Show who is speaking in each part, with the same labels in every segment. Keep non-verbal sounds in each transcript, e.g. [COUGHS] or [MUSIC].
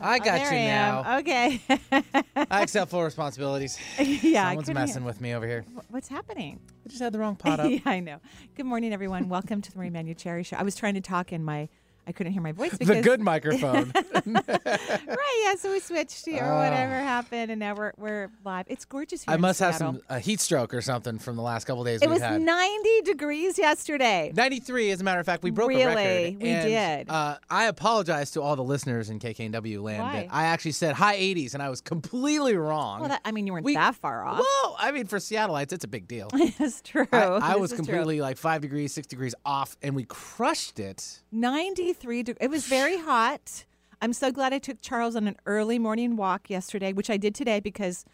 Speaker 1: I
Speaker 2: Oh,
Speaker 1: got
Speaker 2: there
Speaker 1: you
Speaker 2: I
Speaker 1: now.
Speaker 2: Okay. [LAUGHS]
Speaker 1: I accept full responsibilities. [LAUGHS]
Speaker 2: yeah.
Speaker 1: Someone's messing with me over here.
Speaker 2: What's happening?
Speaker 1: I just had the wrong [LAUGHS] pot up.
Speaker 2: yeah, I know. Good morning, everyone. Welcome to the Marie Manuchehri Show. I was trying to talk in my, I couldn't hear my voice because
Speaker 1: the good microphone. [LAUGHS]
Speaker 2: right. Yeah, so we switched to or
Speaker 1: Oh.
Speaker 2: whatever happened, and now we're we're live. It's gorgeous here.
Speaker 1: I must have some a heat stroke or something from the last couple days
Speaker 2: It was
Speaker 1: had.
Speaker 2: 90 degrees yesterday.
Speaker 1: 93, as a matter of fact, we broke a
Speaker 2: Really?
Speaker 1: record.
Speaker 2: We
Speaker 1: and,
Speaker 2: did.
Speaker 1: Uh, I apologize to all the listeners in KKNW land
Speaker 2: Why?
Speaker 1: that I actually said high 80s, and I was completely wrong.
Speaker 2: Well, that, I mean, you weren't
Speaker 1: We-
Speaker 2: that far off.
Speaker 1: Well, I mean, for Seattleites, it's a big deal. [LAUGHS]
Speaker 2: That's true.
Speaker 1: I, I was
Speaker 2: is true.
Speaker 1: completely like five degrees, six degrees off, and we crushed it.
Speaker 2: 93 deg- It was very hot. I'm so glad I took Charles on an early morning walk yesterday, which I did today because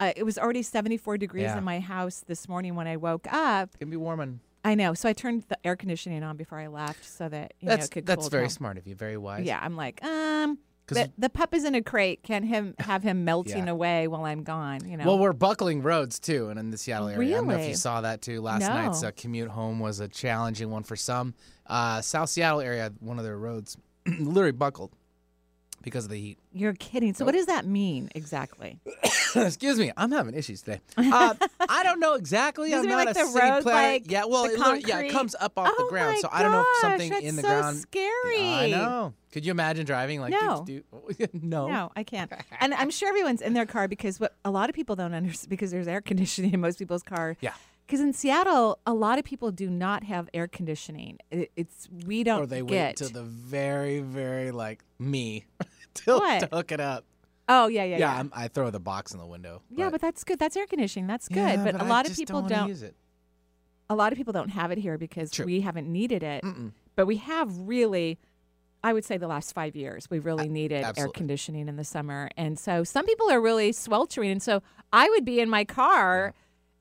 Speaker 2: uh, it was already 74 degrees
Speaker 1: Yeah.
Speaker 2: in my house this morning when I woke up.
Speaker 1: It can be warming.
Speaker 2: I know. So I turned the air conditioning on before I left so that you know
Speaker 1: that's
Speaker 2: it could
Speaker 1: that's very
Speaker 2: down.
Speaker 1: smart of you, very wise.
Speaker 2: Yeah, I'm like, um, the, the pup is in a crate. Can't him have him [LAUGHS] melting
Speaker 1: Yeah.
Speaker 2: away while I'm gone? You know.
Speaker 1: Well, we're buckling roads too, and in the Seattle area. I don't know if you saw that too. Last
Speaker 2: No.
Speaker 1: night's uh, commute home was a challenging one for some. Uh, South Seattle area, one of their roads [CLEARS THROAT] literally buckled because of the heat.
Speaker 2: You're kidding. So what does that mean exactly? [COUGHS]
Speaker 1: Excuse me, I'm having issues today. Uh, I don't know exactly.
Speaker 2: Does
Speaker 1: I'm
Speaker 2: it mean
Speaker 1: not
Speaker 2: like
Speaker 1: a
Speaker 2: the
Speaker 1: city
Speaker 2: road,
Speaker 1: planner.
Speaker 2: like
Speaker 1: yeah, well,
Speaker 2: the
Speaker 1: it literally- yeah, it
Speaker 2: concrete?
Speaker 1: comes up off the
Speaker 2: Oh
Speaker 1: ground.
Speaker 2: my
Speaker 1: So I don't know if something
Speaker 2: that's
Speaker 1: in the
Speaker 2: so
Speaker 1: ground.
Speaker 2: Scary.
Speaker 1: I know. Could you imagine driving like
Speaker 2: No.
Speaker 1: do, do, [LAUGHS] no.
Speaker 2: No, I can't. And I'm sure everyone's in their car because what a lot of people don't understand [LAUGHS] because there's air conditioning in most people's car.
Speaker 1: Yeah.
Speaker 2: Because in Seattle, a lot of people do not have air conditioning. It, it's we don't
Speaker 1: Or they wait
Speaker 2: get.
Speaker 1: till the very, very like me [LAUGHS]
Speaker 2: What?
Speaker 1: to hook it up.
Speaker 2: oh yeah, yeah,
Speaker 1: Yeah,
Speaker 2: yeah.
Speaker 1: I'm, I throw the box in the window.
Speaker 2: yeah, but that's good. That's air conditioning. That's good.
Speaker 1: Yeah,
Speaker 2: but, a lot of people
Speaker 1: don't,
Speaker 2: don't.
Speaker 1: use it.
Speaker 2: a lot of people don't have it here because
Speaker 1: True.
Speaker 2: we haven't needed it.
Speaker 1: Mm-mm.
Speaker 2: But we have really, I would say, the last five years, we've really needed air conditioning in the summer. And so some people are really sweltering. And so I would be in my car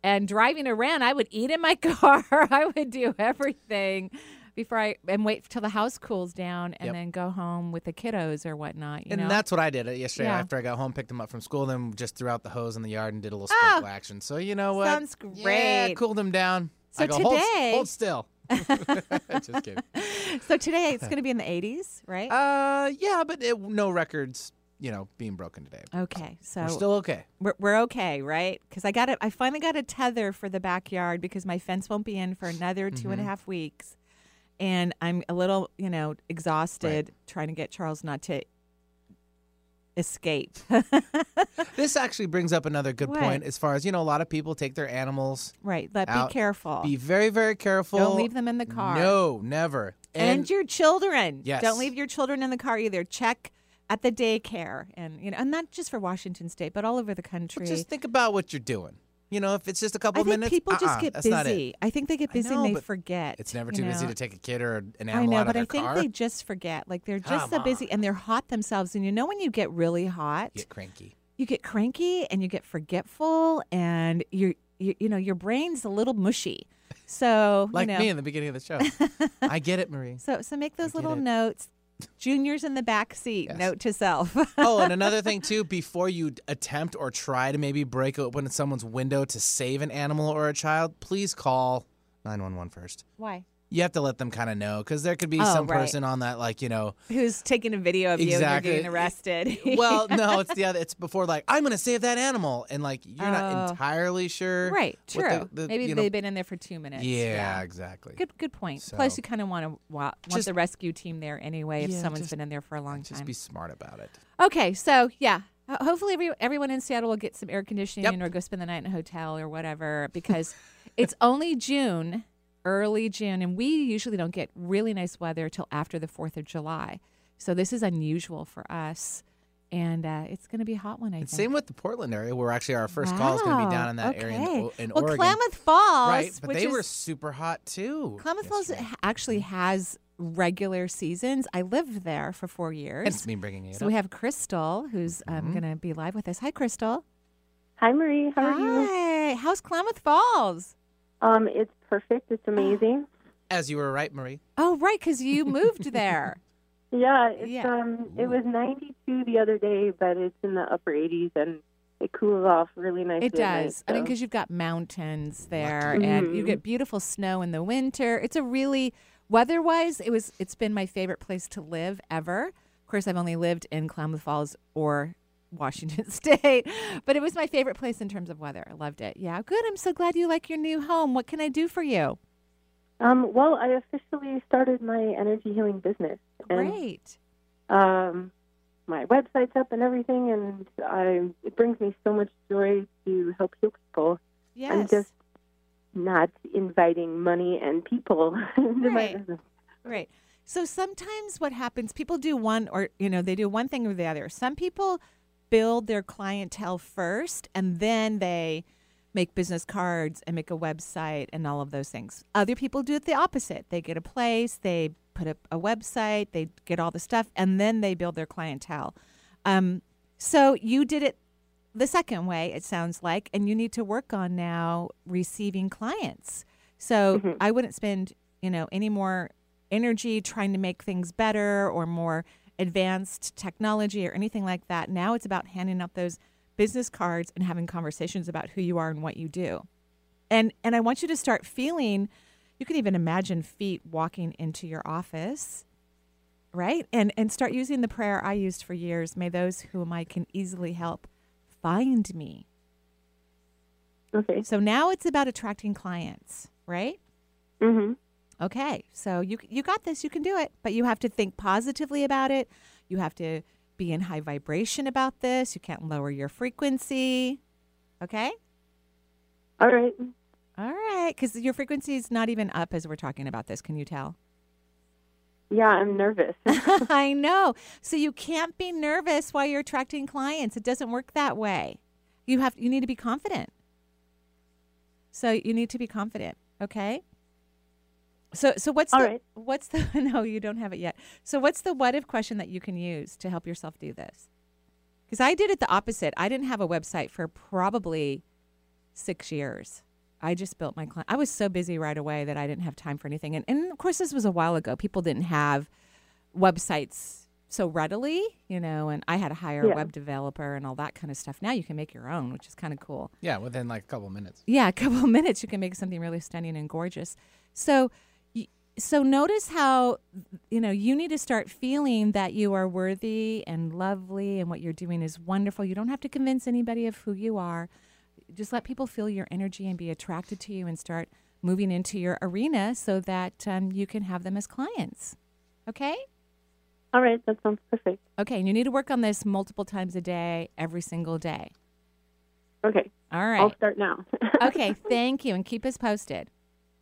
Speaker 2: and driving around. I would eat in my [LAUGHS] car. I would do everything before I and wait till the house cools down and
Speaker 1: Yep.
Speaker 2: then go home with the kiddos or whatnot. You
Speaker 1: and
Speaker 2: know?
Speaker 1: that's what I did uh, yesterday
Speaker 2: Yeah.
Speaker 1: after I got home, picked them up from school, then just threw out the hose in the yard and did a little
Speaker 2: Oh,
Speaker 1: action. So you know what?
Speaker 2: sounds
Speaker 1: Yeah,
Speaker 2: great.
Speaker 1: cooled them down.
Speaker 2: So
Speaker 1: I go, hold,
Speaker 2: today-
Speaker 1: hold still. [LAUGHS] [LAUGHS] just kidding. [LAUGHS]
Speaker 2: so today it's going to be in the 80s, right?
Speaker 1: Uh, yeah, but it, no records, you know, being broken today.
Speaker 2: okay. So
Speaker 1: We're still okay.
Speaker 2: We're, we're okay, right? Because I got it. I finally got a tether for the backyard because my fence won't be in for another two
Speaker 1: Mm-hmm.
Speaker 2: and a half weeks, and I'm a little, you know, exhausted trying to get Charles not to escape. [LAUGHS]
Speaker 1: This actually brings up another good
Speaker 2: What?
Speaker 1: point as far as you know. A lot of people take their animals.
Speaker 2: right, but
Speaker 1: Out.
Speaker 2: be careful.
Speaker 1: Be very, very careful.
Speaker 2: Don't leave them in the car.
Speaker 1: No, never.
Speaker 2: and, your children.
Speaker 1: Yes.
Speaker 2: Don't leave your children in the car either. Check at the daycare, and you know, and not just for Washington State, but all over the country.
Speaker 1: just think about what you're doing. You know, if it's just a couple
Speaker 2: I think
Speaker 1: minutes,
Speaker 2: people just
Speaker 1: uh-uh,
Speaker 2: get
Speaker 1: that's not it.
Speaker 2: busy. I think they get busy
Speaker 1: know,
Speaker 2: and they
Speaker 1: but
Speaker 2: forget.
Speaker 1: It's never
Speaker 2: you
Speaker 1: too busy
Speaker 2: know?
Speaker 1: to take a kid or an
Speaker 2: I
Speaker 1: animal
Speaker 2: know,
Speaker 1: out
Speaker 2: but
Speaker 1: of
Speaker 2: I
Speaker 1: their
Speaker 2: think
Speaker 1: car.
Speaker 2: they just forget. Like they're just so
Speaker 1: Come
Speaker 2: busy and they're hot themselves. And you know when you get really hot, You
Speaker 1: get cranky.
Speaker 2: you get cranky and you get forgetful, and you you, you know your brain's a little mushy. So
Speaker 1: Like
Speaker 2: you know,
Speaker 1: me in the beginning of the show. [LAUGHS] I get it, Marie.
Speaker 2: so so make those
Speaker 1: get
Speaker 2: little
Speaker 1: it.
Speaker 2: notes. Juniors in the back seat.
Speaker 1: Yes.
Speaker 2: Note to self. [LAUGHS]
Speaker 1: oh, and [LAUGHS] another thing too, before you attempt or try to maybe break open someone's window to save an animal or a child, please call 911 first.
Speaker 2: Why?
Speaker 1: You have to let them kind of know because there could be
Speaker 2: Oh,
Speaker 1: some
Speaker 2: right.
Speaker 1: person on that, like you know.
Speaker 2: Who's taking a video of you
Speaker 1: Exactly.
Speaker 2: and you're getting arrested? [LAUGHS]
Speaker 1: Well, [LAUGHS] no, it's the other. It's before like I'm gonna save that animal, and like you're
Speaker 2: Oh.
Speaker 1: not entirely sure.
Speaker 2: right. True.
Speaker 1: the- the-
Speaker 2: Maybe they've been in there for two minutes.
Speaker 1: Yeah, exactly.
Speaker 2: Good, good point. Plus, you kind of want to want
Speaker 1: Just-
Speaker 2: the rescue team there anyway if
Speaker 1: Yeah,
Speaker 2: someone's
Speaker 1: just-
Speaker 2: been in there for a long time.
Speaker 1: Just be smart about it.
Speaker 2: Okay, so yeah, hopefully every, everyone in Seattle will get some air conditioning
Speaker 1: Yep.
Speaker 2: or go spend the night in a hotel or whatever because [LAUGHS] it's only June, early June, and we usually don't get really nice weather till after the Fourth of July. So this is unusual for us, and uh, it's going to be a hot one. I
Speaker 1: And
Speaker 2: think.
Speaker 1: same with the Portland area, where actually our first call is going to be down in that
Speaker 2: Wow,
Speaker 1: area in,
Speaker 2: okay.
Speaker 1: O- in
Speaker 2: well,
Speaker 1: Oregon.
Speaker 2: Klamath Falls,
Speaker 1: right, but
Speaker 2: which
Speaker 1: they
Speaker 2: is,
Speaker 1: were super hot too.
Speaker 2: Klamath Falls
Speaker 1: yesterday.
Speaker 2: actually has regular seasons. I lived there for four years.
Speaker 1: It's me bringing it
Speaker 2: so
Speaker 1: up.
Speaker 2: we have Crystal, who's um,
Speaker 1: Mhm.
Speaker 2: going to be live with us. Hi, Crystal.
Speaker 3: Hi, Marie. How are you?
Speaker 2: Hi. How's Klamath Falls?
Speaker 3: Um, it's perfect. It's amazing. [GASPS]
Speaker 1: As you were right, Marie.
Speaker 2: Oh, right, because you [LAUGHS] moved there.
Speaker 3: Yeah, it's
Speaker 2: Yeah.
Speaker 3: um, it was 92 the other day, but it's in the upper 80s and it cools off really nicely.
Speaker 2: It
Speaker 3: at night,
Speaker 2: does. I mean, because you've got mountains there, and you
Speaker 3: Mhm.
Speaker 2: get beautiful snow in the winter. It's a really weather-wise, it was. It's been my favorite place to live ever. Of course, I've only lived in Klamath Falls or Washington [LAUGHS] State, but it was my favorite place in terms of weather. I loved it. Yeah, good. I'm so glad you like your new home. What can I do for you?
Speaker 3: Um, well, I officially started my energy healing business, and
Speaker 2: Great.
Speaker 3: um, my website's up and everything, and I it brings me so much joy to help heal people.
Speaker 2: Yes.
Speaker 3: I'm just not inviting money and people [LAUGHS] into my
Speaker 2: Right.
Speaker 3: business.
Speaker 2: Right. So sometimes what happens, people do one or, you know, they do one thing or the other. Some people build their clientele first and then they make business cards and make a website and all of those things. Other people do it the opposite. They get a place, they put up a website, they get all the stuff, and then they build their clientele. Um, so you did it the second way, it sounds like, and you need to work on now receiving clients. So
Speaker 3: Mhm.
Speaker 2: I wouldn't spend, you know, any more energy trying to make things better or more advanced technology or anything like that. Now it's about handing out those business cards and having conversations about who you are and what you do. And and I want you to start feeling you can even imagine feet walking into your office right and and start using the prayer i used for years may those whom i can easily help find me
Speaker 3: Okay.
Speaker 2: so now it's about attracting clients right
Speaker 3: Mhm.
Speaker 2: Okay so you you got this you can do it but you have to think positively about it you have to be in high vibration about this you can't lower your frequency okay
Speaker 3: All right.
Speaker 2: all right because your frequency is not even up as we're talking about this can you tell
Speaker 3: Yeah, I'm nervous. [LAUGHS]
Speaker 2: I know. So you can't be nervous while you're attracting clients. It doesn't work that way. You have you need to be confident. So you need to be confident, okay? So so what's
Speaker 3: All
Speaker 2: the
Speaker 3: right.
Speaker 2: what's the [LAUGHS] no, you don't have it yet. So what's the what if question that you can use to help yourself do this? Cuz I did it the opposite. I didn't have a website for probably 6 years. I just built my client. I was so busy right away that I didn't have time for anything. And, and of course, this was a while ago. People didn't have websites so readily, you know, and I had to hire a web developer and all that kind of stuff. Now you can make your own, which is kind of cool.
Speaker 1: Yeah, within like a couple of minutes.
Speaker 2: Yeah, a couple of [LAUGHS] minutes you can make something really stunning and gorgeous. So, y- so notice how you know you need to start feeling that you are worthy and lovely, and what you're doing is wonderful. You don't have to convince anybody of who you are. Just let people feel your energy and be attracted to you, and start moving into your arena so that um, you can have them as clients. Okay.
Speaker 3: All right, that sounds perfect.
Speaker 2: Okay, and you need to work on this multiple times a day, every single day.
Speaker 3: Okay,
Speaker 2: all right I'll
Speaker 3: start now. [LAUGHS]
Speaker 2: Okay, thank you, and keep us posted.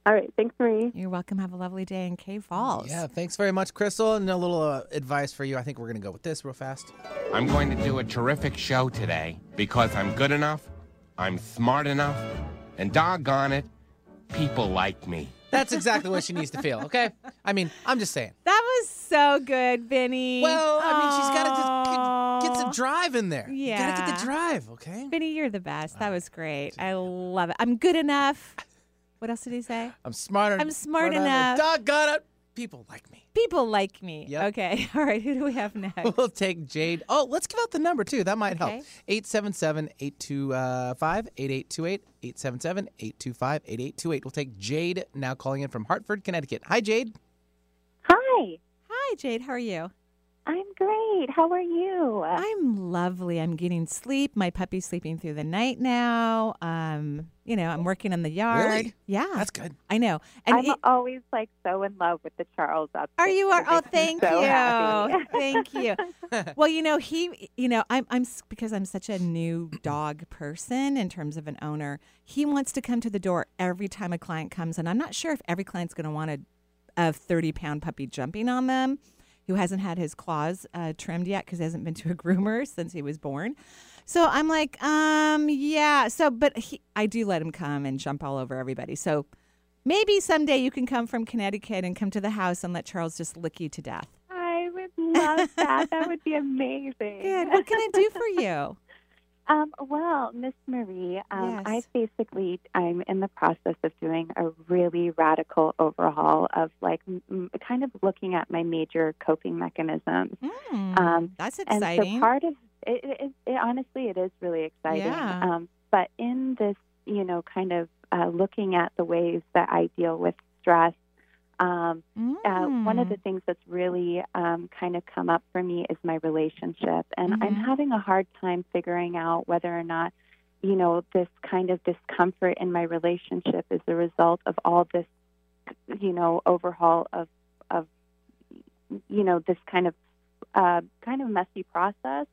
Speaker 3: All right, thanks, Marie.
Speaker 2: You're welcome. Have a lovely day in Cave Falls.
Speaker 1: Yeah, thanks very much, Crystal. And a little uh, advice for you. I think we're going to go with this real fast.
Speaker 4: I'm going to do a terrific show today because I'm good enough, I'm smart enough, and doggone it, people like me.
Speaker 1: That's exactly what she needs to feel, okay? [LAUGHS] I mean, I'm just saying.
Speaker 2: That was so good, Vinny.
Speaker 1: Well, I mean, she's got to just get, get some drive in there. You got to get the drive, okay?
Speaker 2: Vinny, you're the best. That was great. I love it. I'm good enough. What else did he say?
Speaker 1: I'm smart.
Speaker 2: I'm smart enough.
Speaker 1: Doggone it. People like me.
Speaker 2: People like me.
Speaker 1: Yep.
Speaker 2: Okay. [LAUGHS] All right. Who do we have next? [LAUGHS]
Speaker 1: We'll take Jade. Oh, let's give out the number too. That might help.
Speaker 2: Okay.
Speaker 1: 877 825 8828. 877 825 8828. We'll take Jade now calling in from Hartford, Connecticut. Hi, Jade.
Speaker 5: Hi,
Speaker 2: Hi, Jade. How are you?
Speaker 5: I'm great. How are you?
Speaker 2: I'm lovely. I'm getting sleep. My puppy's sleeping through the night now. Um, you know, I'm working in the yard.
Speaker 1: Really?
Speaker 2: Yeah.
Speaker 1: That's good.
Speaker 2: I know. And
Speaker 5: I'm
Speaker 2: it-
Speaker 5: always like so in love with the Charles up.
Speaker 2: Are you are? Oh, thank
Speaker 5: so
Speaker 2: you,
Speaker 5: happy. [LAUGHS]
Speaker 2: thank you. [LAUGHS] Well, you know he, you know I'm I'm because I'm such a new dog person in terms of an owner. He wants to come to the door every time a client comes, and I'm not sure if every client's going to want a a 30 pound puppy jumping on them, who hasn't had his claws uh, trimmed yet because he hasn't been to a [LAUGHS] groomer since he was born. So I'm like, um, yeah. So, but he, I do let him come and jump all over everybody. So maybe someday you can come from Connecticut and come to the house and let Charles just lick you to death.
Speaker 5: I would love that. that would be amazing.
Speaker 2: Good. What can I do for you? [LAUGHS]
Speaker 5: Um, well, Miss Marie, um, I basically I'm in the process of doing a really radical overhaul of like m- kind of looking at my major coping mechanisms.
Speaker 2: Hmm,
Speaker 5: Um,
Speaker 2: that's
Speaker 5: And so part of it, it, it, it honestly, it is really exciting.
Speaker 2: Yeah.
Speaker 5: Um, but in this, you know, kind of uh, looking at the ways that I deal with stress, um, uh, one of
Speaker 2: Mm.
Speaker 5: the things that's really um, kind of come up for me is my relationship, and I'm
Speaker 2: Mhm.
Speaker 5: having a hard time figuring out whether or not, you know, this kind of discomfort in my relationship is the result of all this, you know, overhaul of of, you know, this kind of uh, kind of messy process,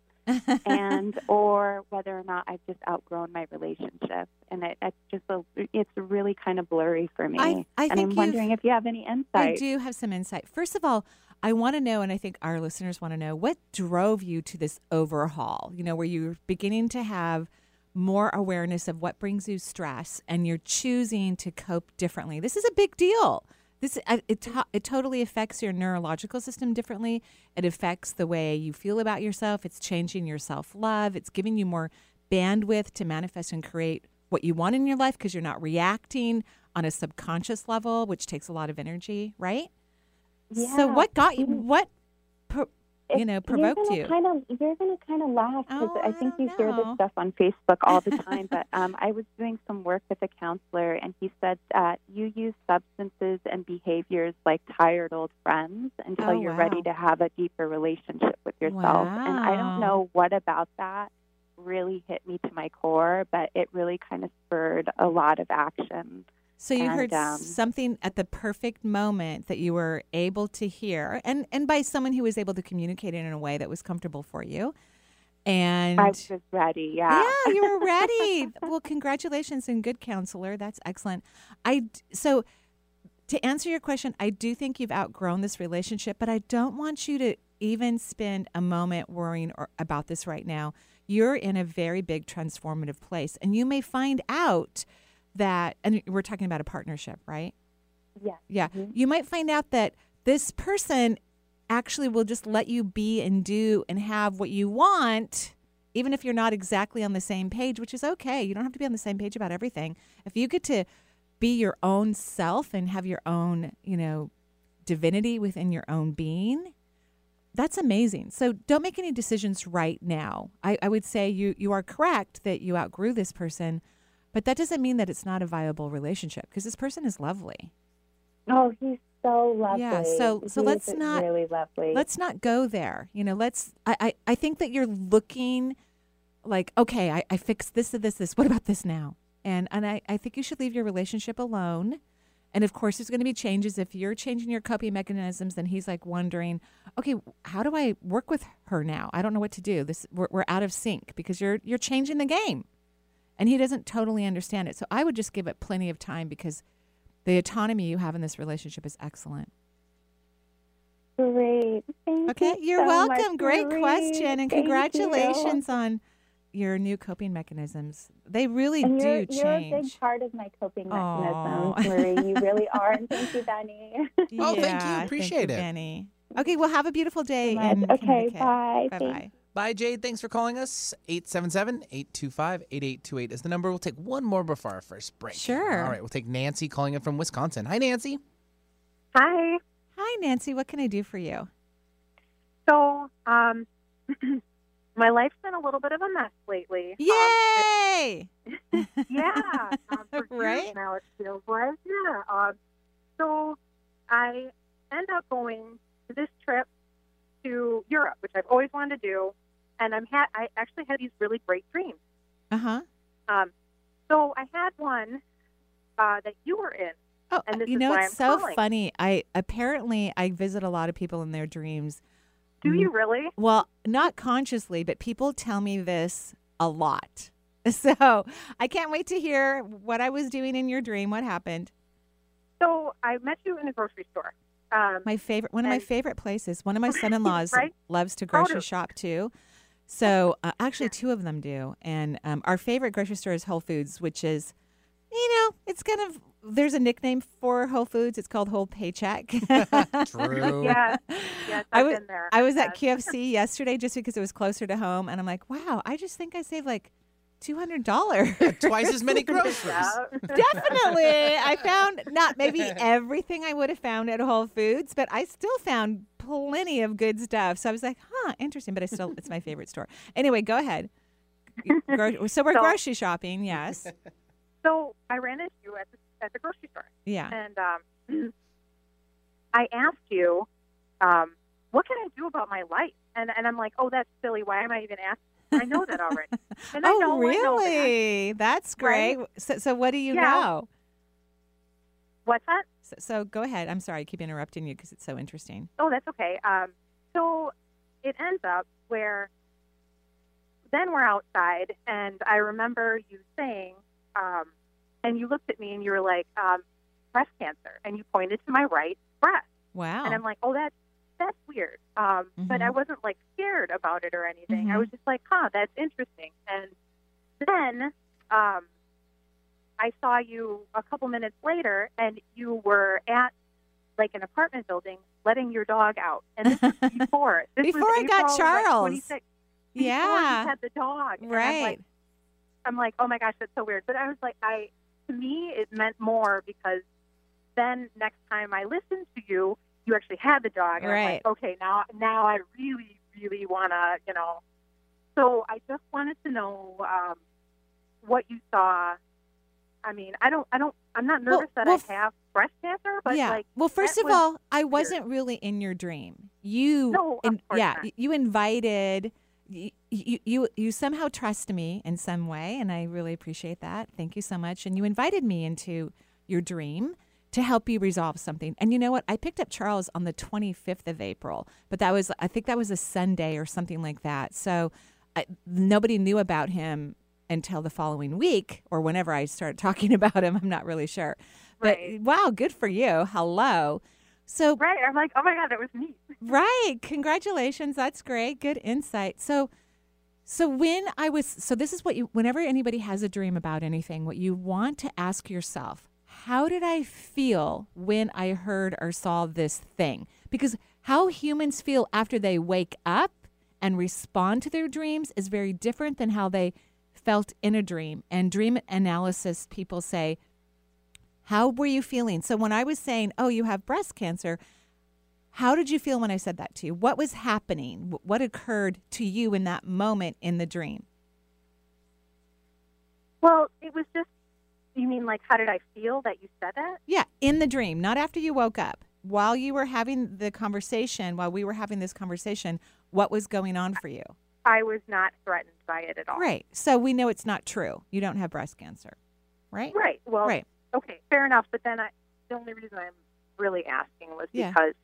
Speaker 5: and [LAUGHS] or whether or not I've just outgrown my relationship, and it, it's just a, it's really kind of blurry for me.
Speaker 2: I, I
Speaker 5: and I'm wondering if you have any insight.
Speaker 2: I do have some insight. First of all, I want to know, and I think our listeners want to know, what drove you to this overhaul? You know, where you're beginning to have more awareness of what brings you stress, and you're choosing to cope differently. This is a big deal. This it to, it totally affects your neurological system differently. It affects the way you feel about yourself. It's changing your self love. It's giving you more bandwidth to manifest and create what you want in your life because you're not reacting on a subconscious level, which takes a lot of energy, right?
Speaker 5: Yeah.
Speaker 2: so what got you?
Speaker 5: Mm.
Speaker 2: What you know provoked
Speaker 5: you're
Speaker 2: you?
Speaker 5: Kind of, you're going to kind of laugh because
Speaker 2: Oh,
Speaker 5: I think
Speaker 2: don't
Speaker 5: you hear this stuff on Facebook all the [LAUGHS] time. but um, I was doing some work with a counselor, and he said that you use substances and behaviors like tired old friends until
Speaker 2: Oh,
Speaker 5: you're
Speaker 2: wow.
Speaker 5: ready to have a deeper relationship with yourself. And I don't know what about that really hit me to my core, but it really kind of spurred a lot of action.
Speaker 2: So you heard
Speaker 5: um,
Speaker 2: something at the perfect moment that you were able to hear, and and by someone who was able to communicate it in a way that was comfortable for you. And
Speaker 5: I was ready, yeah.
Speaker 2: yeah, you were ready. [LAUGHS] well, congratulations and good counselor. That's excellent. I so to answer your question, I do think you've outgrown this relationship, but I don't want you to even spend a moment worrying or, about this right now. You're in a very big transformative place, and you may find out that, and we're talking about a partnership, right?
Speaker 5: Yes.
Speaker 2: Yeah.
Speaker 5: Mhm.
Speaker 2: You might find out that this person actually will just let you be and do and have what you want, even if you're not exactly on the same page, which is okay. You don't have to be on the same page about everything. If you get to be your own self and have your own, you know, divinity within your own being, that's amazing. So don't make any decisions right now. I, I would say you you are correct that you outgrew this person, but that doesn't mean that it's not a viable relationship because this person is lovely.
Speaker 5: Oh, he's so lovely.
Speaker 2: Yeah, so- so
Speaker 5: He
Speaker 2: let's not-
Speaker 5: really lovely.
Speaker 2: let's not go there. You know, let's I, I, I think that you're looking like, okay, I, I fixed this and this, this. What about this now? And and I, I think you should leave your relationship alone. And of course there's gonna be changes. If you're changing your coping mechanisms, then he's like wondering, okay, how do I work with her now? I don't know what to do. This we're, we're out of sync because you're you're changing the game. And he doesn't totally understand it. So I would just give it plenty of time because the autonomy you have in this relationship is excellent.
Speaker 5: Great. Thank
Speaker 2: Okay,
Speaker 5: you
Speaker 2: you're
Speaker 5: so
Speaker 2: welcome.
Speaker 5: much,
Speaker 2: Great
Speaker 5: Marie.
Speaker 2: question, and
Speaker 5: Thank you.
Speaker 2: congratulations on your new coping mechanisms. They really
Speaker 5: And
Speaker 2: do
Speaker 5: you're,
Speaker 2: change.
Speaker 5: you're a big part of my coping
Speaker 2: Aw.
Speaker 5: mechanisms, Marie. You really [LAUGHS] are. And thank you, Benny.
Speaker 1: Oh, thank you.
Speaker 2: Yeah,
Speaker 1: Appreciate
Speaker 2: you,
Speaker 1: it.
Speaker 2: Benny. Okay, well, have a beautiful day.
Speaker 5: much. Okay,
Speaker 2: Connecticut.
Speaker 5: bye.
Speaker 2: Bye
Speaker 5: Thanks.
Speaker 2: Bye.
Speaker 1: Bye, Jade. Thanks for calling us. 877 825 8828 is the number. We'll take one more before our first break.
Speaker 2: Sure.
Speaker 1: All right, we'll take Nancy calling in from Wisconsin. Hi, Nancy.
Speaker 3: Hi.
Speaker 2: Hi, Nancy. What can I do for you?
Speaker 3: So, um, [CLEARS THROAT] my life's been a little bit of a mess lately. Um,
Speaker 2: Yay! [LAUGHS]
Speaker 3: yeah, um, for [LAUGHS] years
Speaker 2: Right?
Speaker 3: now it feels like. Yeah. Um, so I end up going to this trip to Europe, which I've always wanted to do, and I'm ha- I actually had these really great dreams.
Speaker 2: Uh huh.
Speaker 3: Um, so I had one uh, that you were in.
Speaker 2: Oh,
Speaker 3: And this
Speaker 2: you
Speaker 3: is
Speaker 2: know it's so
Speaker 3: calling.
Speaker 2: funny. I apparently I visit a lot of people in their dreams.
Speaker 3: Do
Speaker 2: Mm.
Speaker 3: you really?
Speaker 2: Well, not consciously, but people tell me this a lot. [LAUGHS] So I can't wait to hear what I was doing in your dream. What happened?
Speaker 3: So I met you in a grocery store. Um,
Speaker 2: My favorite, one of my favorite places. One of my [LAUGHS] son-in-laws
Speaker 3: Right?
Speaker 2: loves to grocery
Speaker 3: of-
Speaker 2: shop too. So uh, actually, two of them do. And um, our favorite grocery store is Whole Foods, which is, you know, it's kind of there's a nickname for Whole Foods. It's called Whole Paycheck. [LAUGHS] [LAUGHS]
Speaker 1: True.
Speaker 3: Yes, yes,
Speaker 2: I
Speaker 3: I've
Speaker 2: was
Speaker 3: been there.
Speaker 2: I was at
Speaker 3: Yes.
Speaker 2: QFC yesterday just because it was closer to home, and I'm like, wow, I just think I saved like two hundred dollars.
Speaker 1: Twice as many [LAUGHS] groceries.
Speaker 2: Definitely, I [LAUGHS] found not maybe everything I would have found at Whole Foods, but I still found plenty of good stuff. So I was like, huh, interesting. But I still, it's my favorite store. Anyway, go ahead. Gro- [LAUGHS] so we're
Speaker 3: So-
Speaker 2: grocery shopping, yes,
Speaker 3: So I ran into you at the, at the grocery store,
Speaker 2: yeah.
Speaker 3: and um, [CLEARS THROAT] I asked you, um, "What can I do about my life?" And and I'm like, "Oh, that's silly. Why am I even asking? I know that already." [LAUGHS] And I
Speaker 2: oh,
Speaker 3: know, I know that.
Speaker 2: really? That's great.
Speaker 3: Right?
Speaker 2: So, so what do you
Speaker 3: Yeah.
Speaker 2: know?
Speaker 3: What's that?
Speaker 2: So, so go ahead. I'm sorry, I keep interrupting you because it's so interesting.
Speaker 3: Oh, that's okay. Um, so it ends up where then we're outside, and I remember you saying, um, and you looked at me and you were like, um, breast cancer, and you pointed to my right breast,
Speaker 2: Wow.
Speaker 3: and I'm like, oh, that's that's weird. Um, But I
Speaker 2: Mhm.
Speaker 3: wasn't like scared about it or anything. I
Speaker 2: Mhm.
Speaker 3: was just like, huh, that's interesting. And then um, I saw you a couple minutes later, and you were at like an apartment building letting your dog out. And this was [LAUGHS] before. This was
Speaker 2: Before I got
Speaker 3: April, like,
Speaker 2: Charles.
Speaker 3: 26th, before
Speaker 2: yeah.
Speaker 3: you had the dog. And I'm
Speaker 2: Right.
Speaker 3: like, I'm like, oh my gosh, that's so weird. But I was like, I to me it meant more because then next time I listened to you, you actually had the dog, and I'm
Speaker 2: Right.
Speaker 3: like, okay, now now I really really want to, you know. So I just wanted to know um, what you saw. I mean, I don't, I don't, I'm not
Speaker 2: Well-
Speaker 3: nervous that
Speaker 2: well,
Speaker 3: I have breast cancer, but
Speaker 2: yeah.
Speaker 3: like,
Speaker 2: well, first of all, I wasn't really in your dream. You,
Speaker 3: No,
Speaker 2: in- yeah,
Speaker 3: not.
Speaker 2: you invited. You, you you you somehow trust me in some way, and I really appreciate that. Thank you so much. And you invited me into your dream to help you resolve something. And you know what? I picked up Charles on the 25th of April, but that was I think that was a Sunday or something like that. So I, nobody knew about him until the following week or whenever I started [LAUGHS] talking about him. I'm not really sure.
Speaker 3: Right.
Speaker 2: But wow, good for you. Hello. So
Speaker 3: right? I'm like, oh my god, that was neat. [LAUGHS]
Speaker 2: right, congratulations. That's great. Good insight. So so when I was so this is what you whenever anybody has a dream about anything, what you want to ask yourself, how did I feel when I heard or saw this thing? Because how humans feel after they wake up and respond to their dreams is very different than how they felt in a dream. And dream analysis people say, how were you feeling? So when I was saying, "Oh, you have breast cancer," how did you feel when I said that to you? What was happening? What occurred to you in that moment in the dream?
Speaker 3: Well, it was just. You mean like, how did I feel that you said that?
Speaker 2: Yeah, in the dream, not after you woke up. While you were having the conversation, while we were having this conversation, what was going on for you?
Speaker 3: I was not threatened by it at all.
Speaker 2: Right. So we know it's not true. You don't have breast cancer. Right?
Speaker 3: Right. Well,
Speaker 2: Right.
Speaker 3: okay, fair enough. But then I, the only reason I'm really asking was
Speaker 2: Yeah.
Speaker 3: because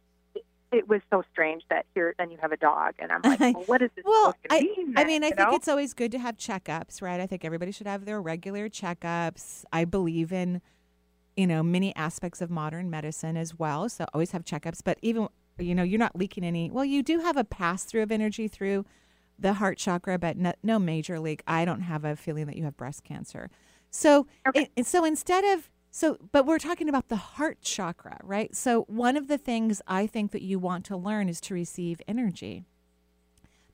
Speaker 3: it, was so strange that here then you have a dog, and I'm [LAUGHS] like, well, what is this
Speaker 2: Well,
Speaker 3: to mean?
Speaker 2: I mean, I
Speaker 3: you
Speaker 2: think
Speaker 3: know?
Speaker 2: it's always good to have checkups, right? I think everybody should have their regular checkups. I believe in, you know, many aspects of modern medicine as well. So always have checkups. But even, you know, you're not leaking any. Well, you do have a pass through of energy through the heart chakra, but no, no major leak. I don't have a feeling that you have breast cancer. So,
Speaker 3: Okay.
Speaker 2: it, so instead of so, but we're talking about the heart chakra, right? So, one of the things I think that you want to learn is to receive energy.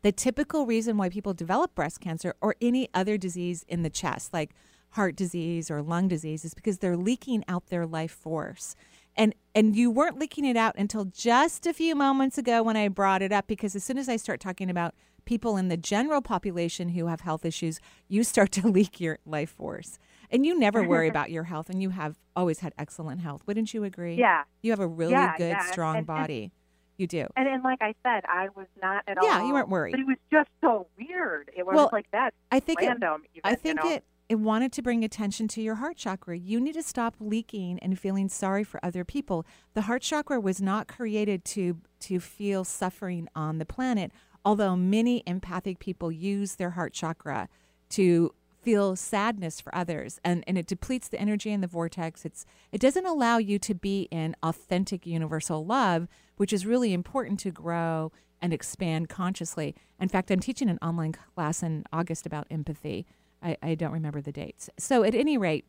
Speaker 2: The typical reason why people develop breast cancer or any other disease in the chest, like heart disease or lung disease, is because they're leaking out their life force. And and you weren't leaking it out until just a few moments ago when I brought it up because as soon as I start talking about people in the general population who have health issues, you start [LAUGHS] to leak your life force. And you never worry [LAUGHS] about your health and you have always had excellent health. Wouldn't you agree?
Speaker 3: yeah.
Speaker 2: You have a really
Speaker 3: Yeah,
Speaker 2: good,
Speaker 3: yeah.
Speaker 2: strong
Speaker 3: And- and-
Speaker 2: body. You do.
Speaker 3: And, and like I said, I was not at all.
Speaker 2: Yeah, you weren't worried.
Speaker 3: But it was just so weird. It was
Speaker 2: Well,
Speaker 3: like that
Speaker 2: I think it,
Speaker 3: even,
Speaker 2: I
Speaker 3: you
Speaker 2: think
Speaker 3: know?
Speaker 2: it it wanted to bring attention to your heart chakra. You need to stop leaking and feeling sorry for other people. The heart chakra was not created to to feel suffering on the planet, although many empathic people use their heart chakra to feel sadness for others and, and it depletes the energy in the vortex. It's it doesn't allow you to be in authentic universal love, which is really important to grow and expand consciously. In fact, I'm teaching an online class in August about empathy. I, I don't remember the dates. So, at any rate,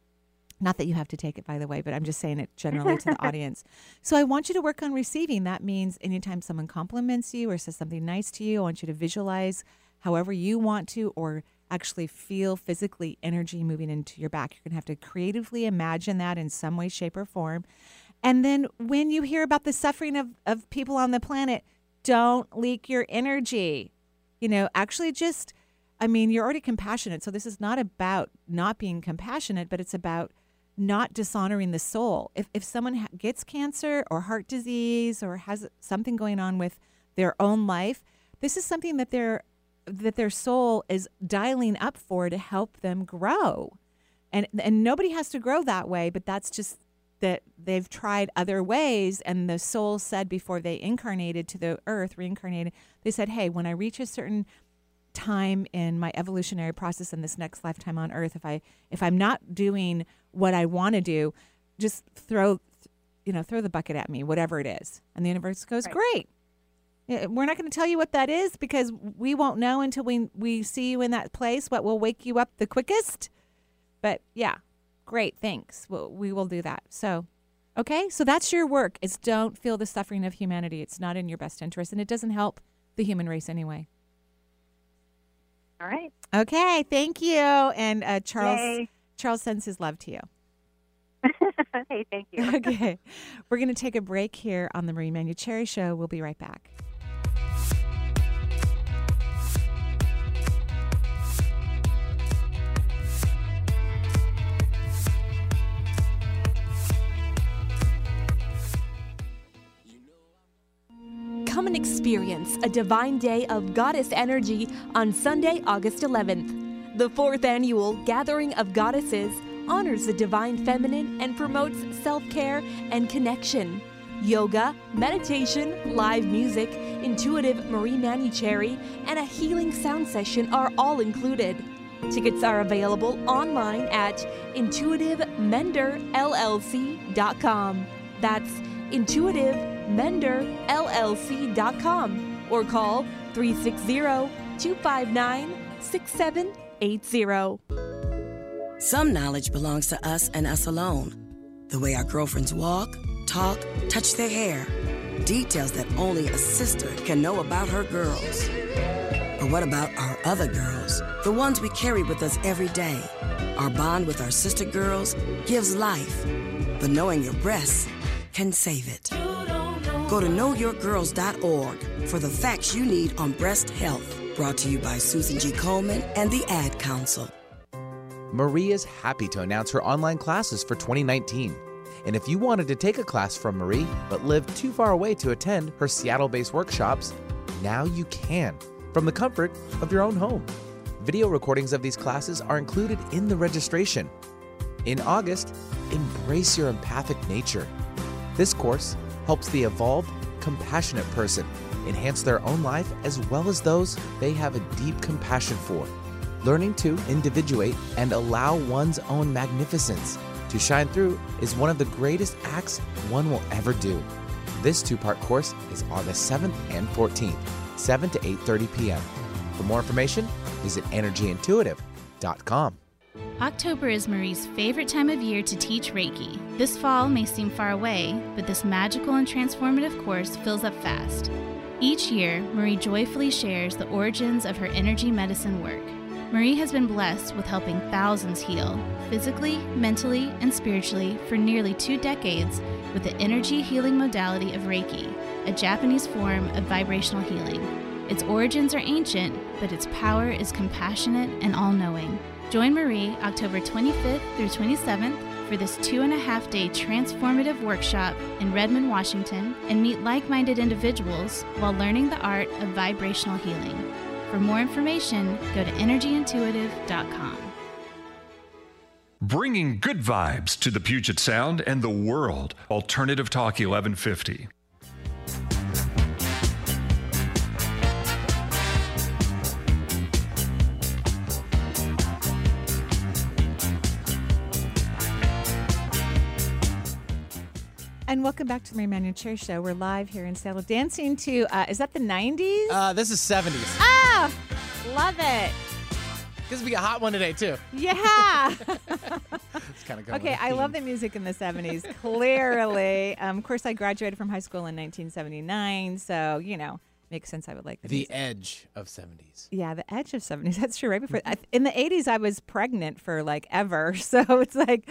Speaker 2: Not that you have to take it, by the way, but I'm just saying it generally to the [LAUGHS] audience. So I want you to work on receiving. That means anytime someone compliments you or says something nice to you, I want you to visualize however you want to or actually feel physically energy moving into your back. You're going to have to creatively imagine that in some way, shape, or form. And then when you hear about the suffering of, of people on the planet, don't leak your energy. You know, actually just, I mean, you're already compassionate. So this is not about not being compassionate, but it's about not dishonoring the soul. If, if someone gets cancer or heart disease or has something going on with their own life, this is something that their that their soul is dialing up for to help them grow. And and nobody has to grow that way, but that's just that they've tried other ways and the soul said before they incarnated to the earth, reincarnated, they said, "Hey, when I reach a certain time in my evolutionary process in this next lifetime on earth if i if i'm not doing what i want to do just throw you know throw the bucket at me whatever it is and the universe goes
Speaker 3: Right.
Speaker 2: great we're not going to tell you what that is because we won't know until we we see you in that place what will wake you up the quickest but yeah great thanks we'll, we will do that so okay so that's your work is don't feel the suffering of humanity it's not in your best interest and it doesn't help the human race anyway
Speaker 3: All right.
Speaker 2: Okay, thank you. And uh, Charles
Speaker 3: Yay.
Speaker 2: Charles sends his love to you. [LAUGHS]
Speaker 3: hey, thank you. [LAUGHS]
Speaker 2: Okay, we're going to take a break here on the Marie Manuchehri Show. We'll be right back.
Speaker 6: And experience a divine day of goddess energy on Sunday, August 11th. The fourth annual Gathering of Goddesses honors the divine feminine and promotes self care and connection. Yoga, meditation, live music, intuitive Marie Manuchehri, and a healing sound session are all included. Tickets are available online at intuitivemenderllc.com. That's intuitivemenderllc.com or call 360-259-6780.
Speaker 7: Some knowledge belongs to us and us alone. The way our girlfriends walk, talk, touch their hair. Details that only a sister can know about her girls. But what about our other girls? The ones we carry with us every day. Our bond with our sister girls gives life. But knowing your breasts can save it. Go to knowyourgirls.org for the facts you need on breast health. Brought to you by Susan G. Komen and the Ad Council.
Speaker 1: Marie is happy to announce her online classes for 2019. And if you wanted to take a class from Marie but live too far away to attend her Seattle based workshops, now you can from the comfort of your own home. Video recordings of these classes are included in the registration. In August, embrace your empathic nature. This course helps the evolved, compassionate person enhance their own life as well as those they have a deep compassion for. Learning to individuate and allow one's own magnificence to shine through is one of the greatest acts one will ever do. This two-part course is August 7th and 14th, 7 to 8:30 p.m. For more information, visit energyintuitive.com.
Speaker 8: October is Marie's favorite time of year to teach Reiki. This fall may seem far away, but this magical and transformative course fills up fast. Each year, Marie joyfully shares the origins of her energy medicine work. Marie has been blessed with helping thousands heal, physically, mentally, and spiritually, for nearly two decades with the energy healing modality of Reiki, a Japanese form of vibrational healing. Its origins are ancient, but its power is compassionate and all knowing. Join Marie October 25th through 27th for this two and a half day transformative workshop in Redmond, Washington, and meet like minded individuals while learning the art of vibrational healing. For more information, go to energyintuitive.com.
Speaker 9: Bringing good vibes to the Puget Sound and the world. Alternative Talk 1150.
Speaker 2: And welcome back to the Marie Manuchehri Show. We're live here in Seattle dancing to, uh, is that the 90s?
Speaker 1: Uh, this is 70s.
Speaker 2: ah, love it.
Speaker 1: This will be a hot one today, too.
Speaker 2: Yeah. [LAUGHS] [LAUGHS]
Speaker 1: It's kind of.
Speaker 2: Okay, I love the music in the 70s, clearly. Um, of course, I graduated from high school in 1979, so, you know, makes sense I would like the,
Speaker 1: the
Speaker 2: music.
Speaker 1: edge of 70s.
Speaker 2: Yeah, the edge of 70s. That's true. Right before I, in the 80s, I was pregnant for like ever. [LAUGHS] So it's like,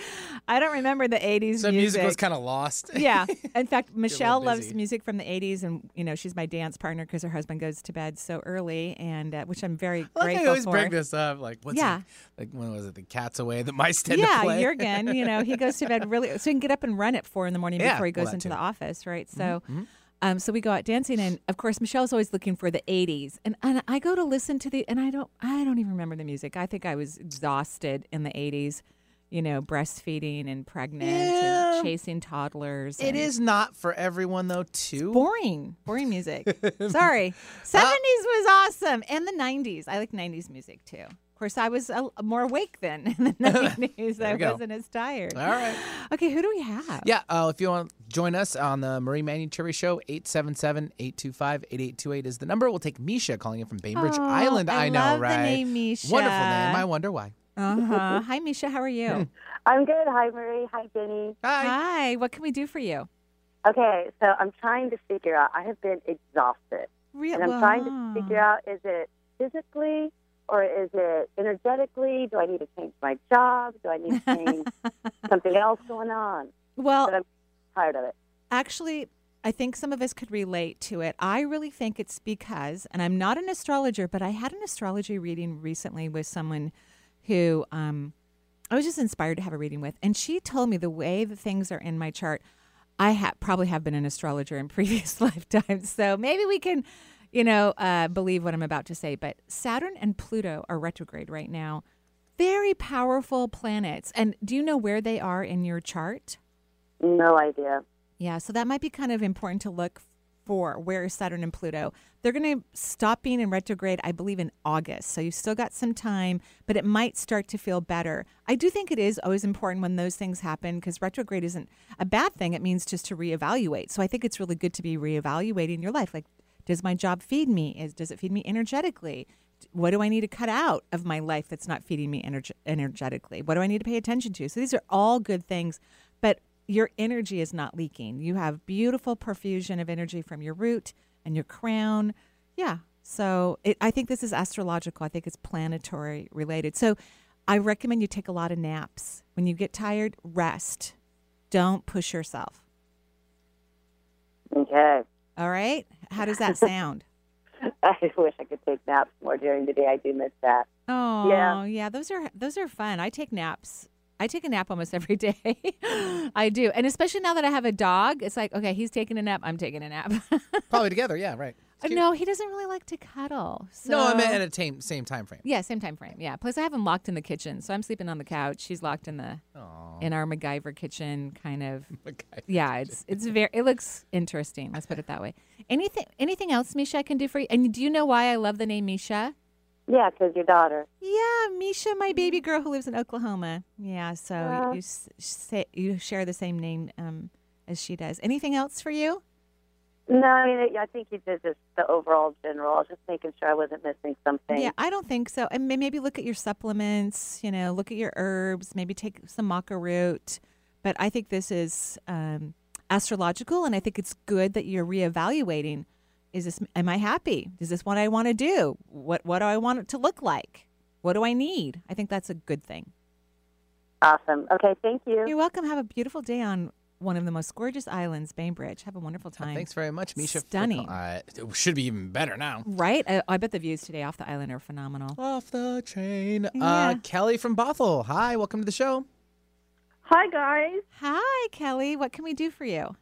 Speaker 2: I don't remember the 80s
Speaker 1: So music was kind of lost.
Speaker 2: yeah. In [LAUGHS] fact, Michelle loves music from the 80s, and, you know, she's my dance partner because her husband goes to bed so early, and uh, which I'm very
Speaker 1: I like
Speaker 2: grateful
Speaker 1: you always
Speaker 2: for.
Speaker 1: bring this up. Like, what's
Speaker 2: Yeah.
Speaker 1: it- like when was it? The cat's away. The mice tend
Speaker 2: yeah,
Speaker 1: to play.
Speaker 2: Jurgen, you know, he goes to bed really so he can get up and run at four in the morning [LAUGHS]
Speaker 1: Yeah,
Speaker 2: before he goes into
Speaker 1: too.
Speaker 2: the office, right? So
Speaker 1: mhm.
Speaker 2: Um so we go out dancing and of course Michelle's always looking for the 80s. And and I go to listen to the and I don't I don't even remember the music. I think I was exhausted in the 80s, you know, breastfeeding and pregnant
Speaker 1: Yeah.
Speaker 2: and chasing toddlers.
Speaker 1: It is not for everyone though. Too
Speaker 2: boring, boring music. [LAUGHS] Sorry. 70s was awesome and the 90s. I like 90s music too. Of course, I was uh, more awake then [LAUGHS] in the [LAUGHS] 90s. I
Speaker 1: go.
Speaker 2: wasn't as tired.
Speaker 1: All right.
Speaker 2: Okay, who do we have?
Speaker 1: Yeah, uh, if you want to join us on the Marie Manuchehri Show, 877-825-8828 is the number. We'll take Misha calling in from Bainbridge
Speaker 2: Oh,
Speaker 1: Island.
Speaker 2: I
Speaker 1: I, know,
Speaker 2: love the
Speaker 1: right?
Speaker 2: name Misha.
Speaker 1: Wonderful name. I wonder why.
Speaker 2: Uh huh. [LAUGHS] Hi, Misha. How are you?
Speaker 10: I'm good. Hi, Marie. Hi, Jenny.
Speaker 1: Hi.
Speaker 2: Hi. What can we do for you?
Speaker 10: Okay, so I'm trying to figure out. I have been exhausted,
Speaker 2: Real.
Speaker 10: and I'm trying to figure out: is it physically or is it energetically? Do I need to change my job? Do I need to change [LAUGHS] something else going on?
Speaker 2: Well,
Speaker 10: But I'm tired of it.
Speaker 2: actually, I think some of us could relate to it. I really think it's because, and I'm not an astrologer, but I had an astrology reading recently with someone who um, I was just inspired to have a reading with, and she told me the way the things are in my chart. I ha- probably have been an astrologer in previous [LAUGHS] lifetimes, so maybe we can, you know, uh, believe what I'm about to say. But Saturn and Pluto are retrograde right now. Very powerful planets. And do you know where they are in your chart?
Speaker 10: No idea.
Speaker 2: Yeah, so that might be kind of important to look for where is Saturn and Pluto. They're going to stop being in retrograde, I believe, in August. So you've still got some time, but it might start to feel better. I do think it is always important when those things happen because retrograde isn't a bad thing. It means just to reevaluate. So I think it's really good to be reevaluating your life. Like, does my job feed me? Is does it feed me energetically? What do I need to cut out of my life that's not feeding me energe- energetically? What do I need to pay attention to? So these are all good things, but your energy is not leaking. You have beautiful perfusion of energy from your root and your crown. Yeah. So it, I think this is astrological. I think it's planetary related. So I recommend you take a lot of naps. When you get tired, rest. Don't push yourself.
Speaker 10: Okay.
Speaker 2: All right. How does that sound? [LAUGHS]
Speaker 10: I wish I could take naps more during the day. I do miss that.
Speaker 2: Oh,
Speaker 10: Yeah.
Speaker 2: yeah. Those are those are fun. I take naps. I take a nap almost [LAUGHS] every day. I do, and especially now that I have a dog, it's like okay, he's taking a nap. I'm taking a nap. [LAUGHS]
Speaker 1: Probably together. Yeah, right.
Speaker 2: Uh, no, he doesn't really like to cuddle. So.
Speaker 1: No, I meant at a same same time frame.
Speaker 2: Yeah, same time frame. Yeah. Plus, I have him locked in the kitchen, so I'm sleeping on the couch. She's locked in the in our MacGyver kitchen, kind of. [LAUGHS] Yeah, it's it's very. It looks interesting. Let's put it that way. Anything anything else, Misha, I can do for you? And do you know why I love the name Misha?
Speaker 10: Yeah, because your daughter.
Speaker 2: Yeah, Misha, my baby girl who lives in Oklahoma. Yeah, so
Speaker 10: Yeah.
Speaker 2: you s- say, you share the same name um, as she does. Anything else for you?
Speaker 10: No, I mean, I think you did just the overall general. I was just making sure I wasn't missing something.
Speaker 2: Yeah, I don't think so. And maybe look at your supplements, you know, look at your herbs, maybe take some maca root. But I think this is um, astrological, and I think it's good that you're reevaluating. Is this, am I happy? Is this what I want to do? What, what do I want it to look like? What do I need? I think that's a good thing.
Speaker 10: Awesome. Okay, thank you.
Speaker 2: You're welcome. Have a beautiful day on one of the most gorgeous islands, Bainbridge. Have a wonderful time.
Speaker 1: Thanks very much, Misha. for
Speaker 2: Stunning.
Speaker 1: Uh, it should be even better now.
Speaker 2: Right? I, I bet the views today off the island are phenomenal.
Speaker 1: Off the train.
Speaker 2: Yeah.
Speaker 1: Uh, Kelly from Bothell. Hi, welcome to the show.
Speaker 3: Hi, guys.
Speaker 2: Hi, Kelly. What can we do for you?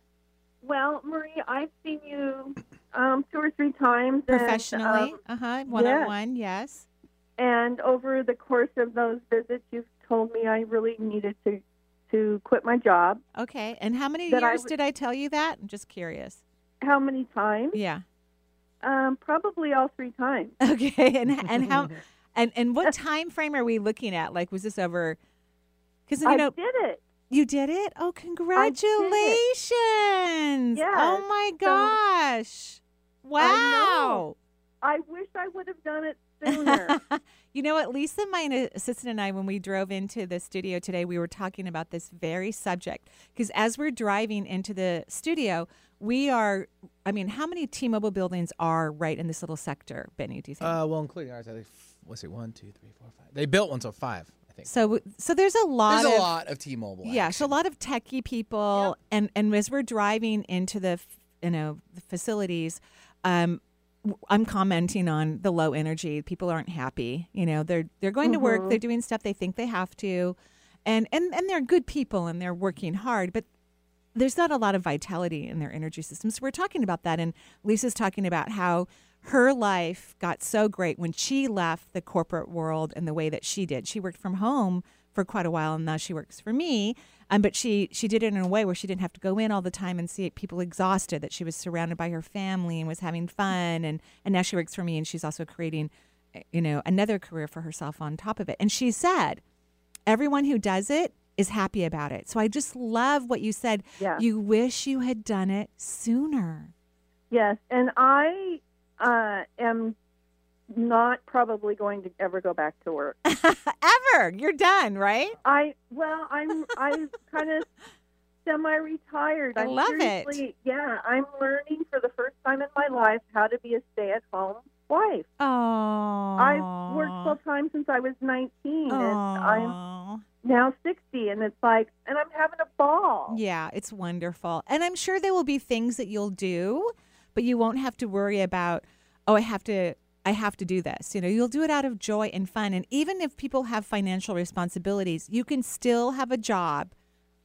Speaker 3: Well, Marie, I've seen you um, two or three times.
Speaker 2: Professionally?
Speaker 3: um,
Speaker 2: Uh huh. One on one, yes.
Speaker 3: And over the course of those visits, you've told me I really needed to to quit my job.
Speaker 2: Okay. And how many years
Speaker 3: w-
Speaker 2: did I tell you that? I'm just curious.
Speaker 3: How many times?
Speaker 2: Yeah.
Speaker 3: Um, probably all three times. [LAUGHS]
Speaker 2: Okay. And and how [LAUGHS] and and what [LAUGHS] time frame are we looking at? Like, was this over? Because you
Speaker 3: I
Speaker 2: know,
Speaker 3: did it.
Speaker 2: you did it. Oh, congratulations!
Speaker 3: Yes.
Speaker 2: Oh my
Speaker 3: So-
Speaker 2: gosh! Wow!
Speaker 3: I wish I would have done it
Speaker 11: sooner. [LAUGHS]
Speaker 2: you know what, Lisa, my assistant, and I, when we drove into the studio today, we were talking about this very subject because as we're driving into the studio, we are. I mean, how many T-Mobile buildings are right in this little sector, Benny? Do you think?
Speaker 1: Uh, well, including ours, I think. What's it? One, two, three, four, five. They built one, so five. I think.
Speaker 2: so, so there's a lot.
Speaker 1: There's a
Speaker 2: of,
Speaker 1: lot of T-Mobile.
Speaker 2: Yeah, so a lot of techie people, and and as we're driving into the f- you know the facilities, um, w- I'm commenting on the low energy. People aren't happy. You know, they're they're going to work.
Speaker 11: Mhm.
Speaker 2: They're doing stuff they think they have to, and and and they're good people and they're working hard, but. There's not a lot of vitality in their energy systems. So we're talking about that, and Lisa's talking about how her life got so great when she left the corporate world in the way that she did. She worked from home for quite a while, and now she works for me. Um, but she she did it in a way where she didn't have to go in all the time and see people exhausted. That she was surrounded by her family and was having fun. And and now she works for me, and she's also creating, eh, you know, another career for herself on top of it. And she said, everyone who does it is happy about it. So I just love what you said.
Speaker 11: Yeah.
Speaker 2: You wish you had done it sooner.
Speaker 11: Yes, and I uh, am not probably going to ever go back to work. [LAUGHS]
Speaker 2: Ever. You're done, right?
Speaker 11: I well, I'm I'm kind of semi-retired.
Speaker 2: I
Speaker 11: I'm
Speaker 2: love it.
Speaker 11: Yeah, I'm learning for the first time in my life how to be a stay-at-home wife.
Speaker 2: Oh.
Speaker 11: I've worked full time since I was 19, and I'm now 60, and it's like, and I'm having a ball.
Speaker 2: Yeah, it's wonderful. And I'm sure there will be things that you'll do, but you won't have to worry about, oh, I have to I have to do this. You know, you'll do it out of joy and fun. And even if people have financial responsibilities, you can still have a job.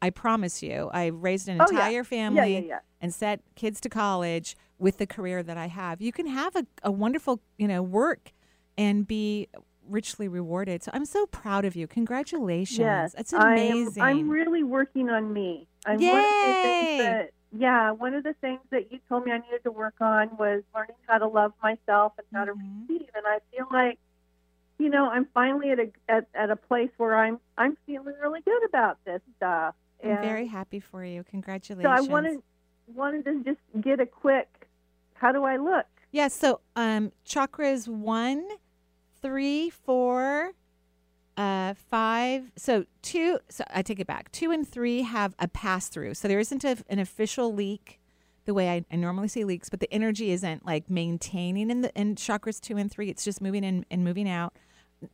Speaker 2: I promise you. I raised an
Speaker 11: Oh,
Speaker 2: entire
Speaker 11: Yeah,
Speaker 2: family
Speaker 11: yeah, yeah.
Speaker 2: and sent kids to college with the career that I have. You can have a, a wonderful, you know, work and be richly rewarded. So I'm so proud of you. Congratulations.
Speaker 11: Yes,
Speaker 2: It's
Speaker 11: I am-
Speaker 2: amazing.
Speaker 11: I'm really working on me. I'm
Speaker 2: Yay!
Speaker 11: One of the things that, yeah, one of the things that you told me I needed to work on was learning how to love myself and how to
Speaker 2: Mm-hmm.
Speaker 11: receive. And I feel like, you know, I'm finally at a at, at a place where I'm I'm feeling really good about this stuff.
Speaker 2: I'm very happy for you. Congratulations.
Speaker 11: so I wanted wanted to just get a quick. How do I look?
Speaker 2: Yeah, so um chakras one, three, four, uh, five. So two. So I take it back. Two and three have a pass through. So there isn't a, an official leak, the way I, I normally see leaks, but the energy isn't like maintaining in the in chakras two and three. It's just moving in and moving out.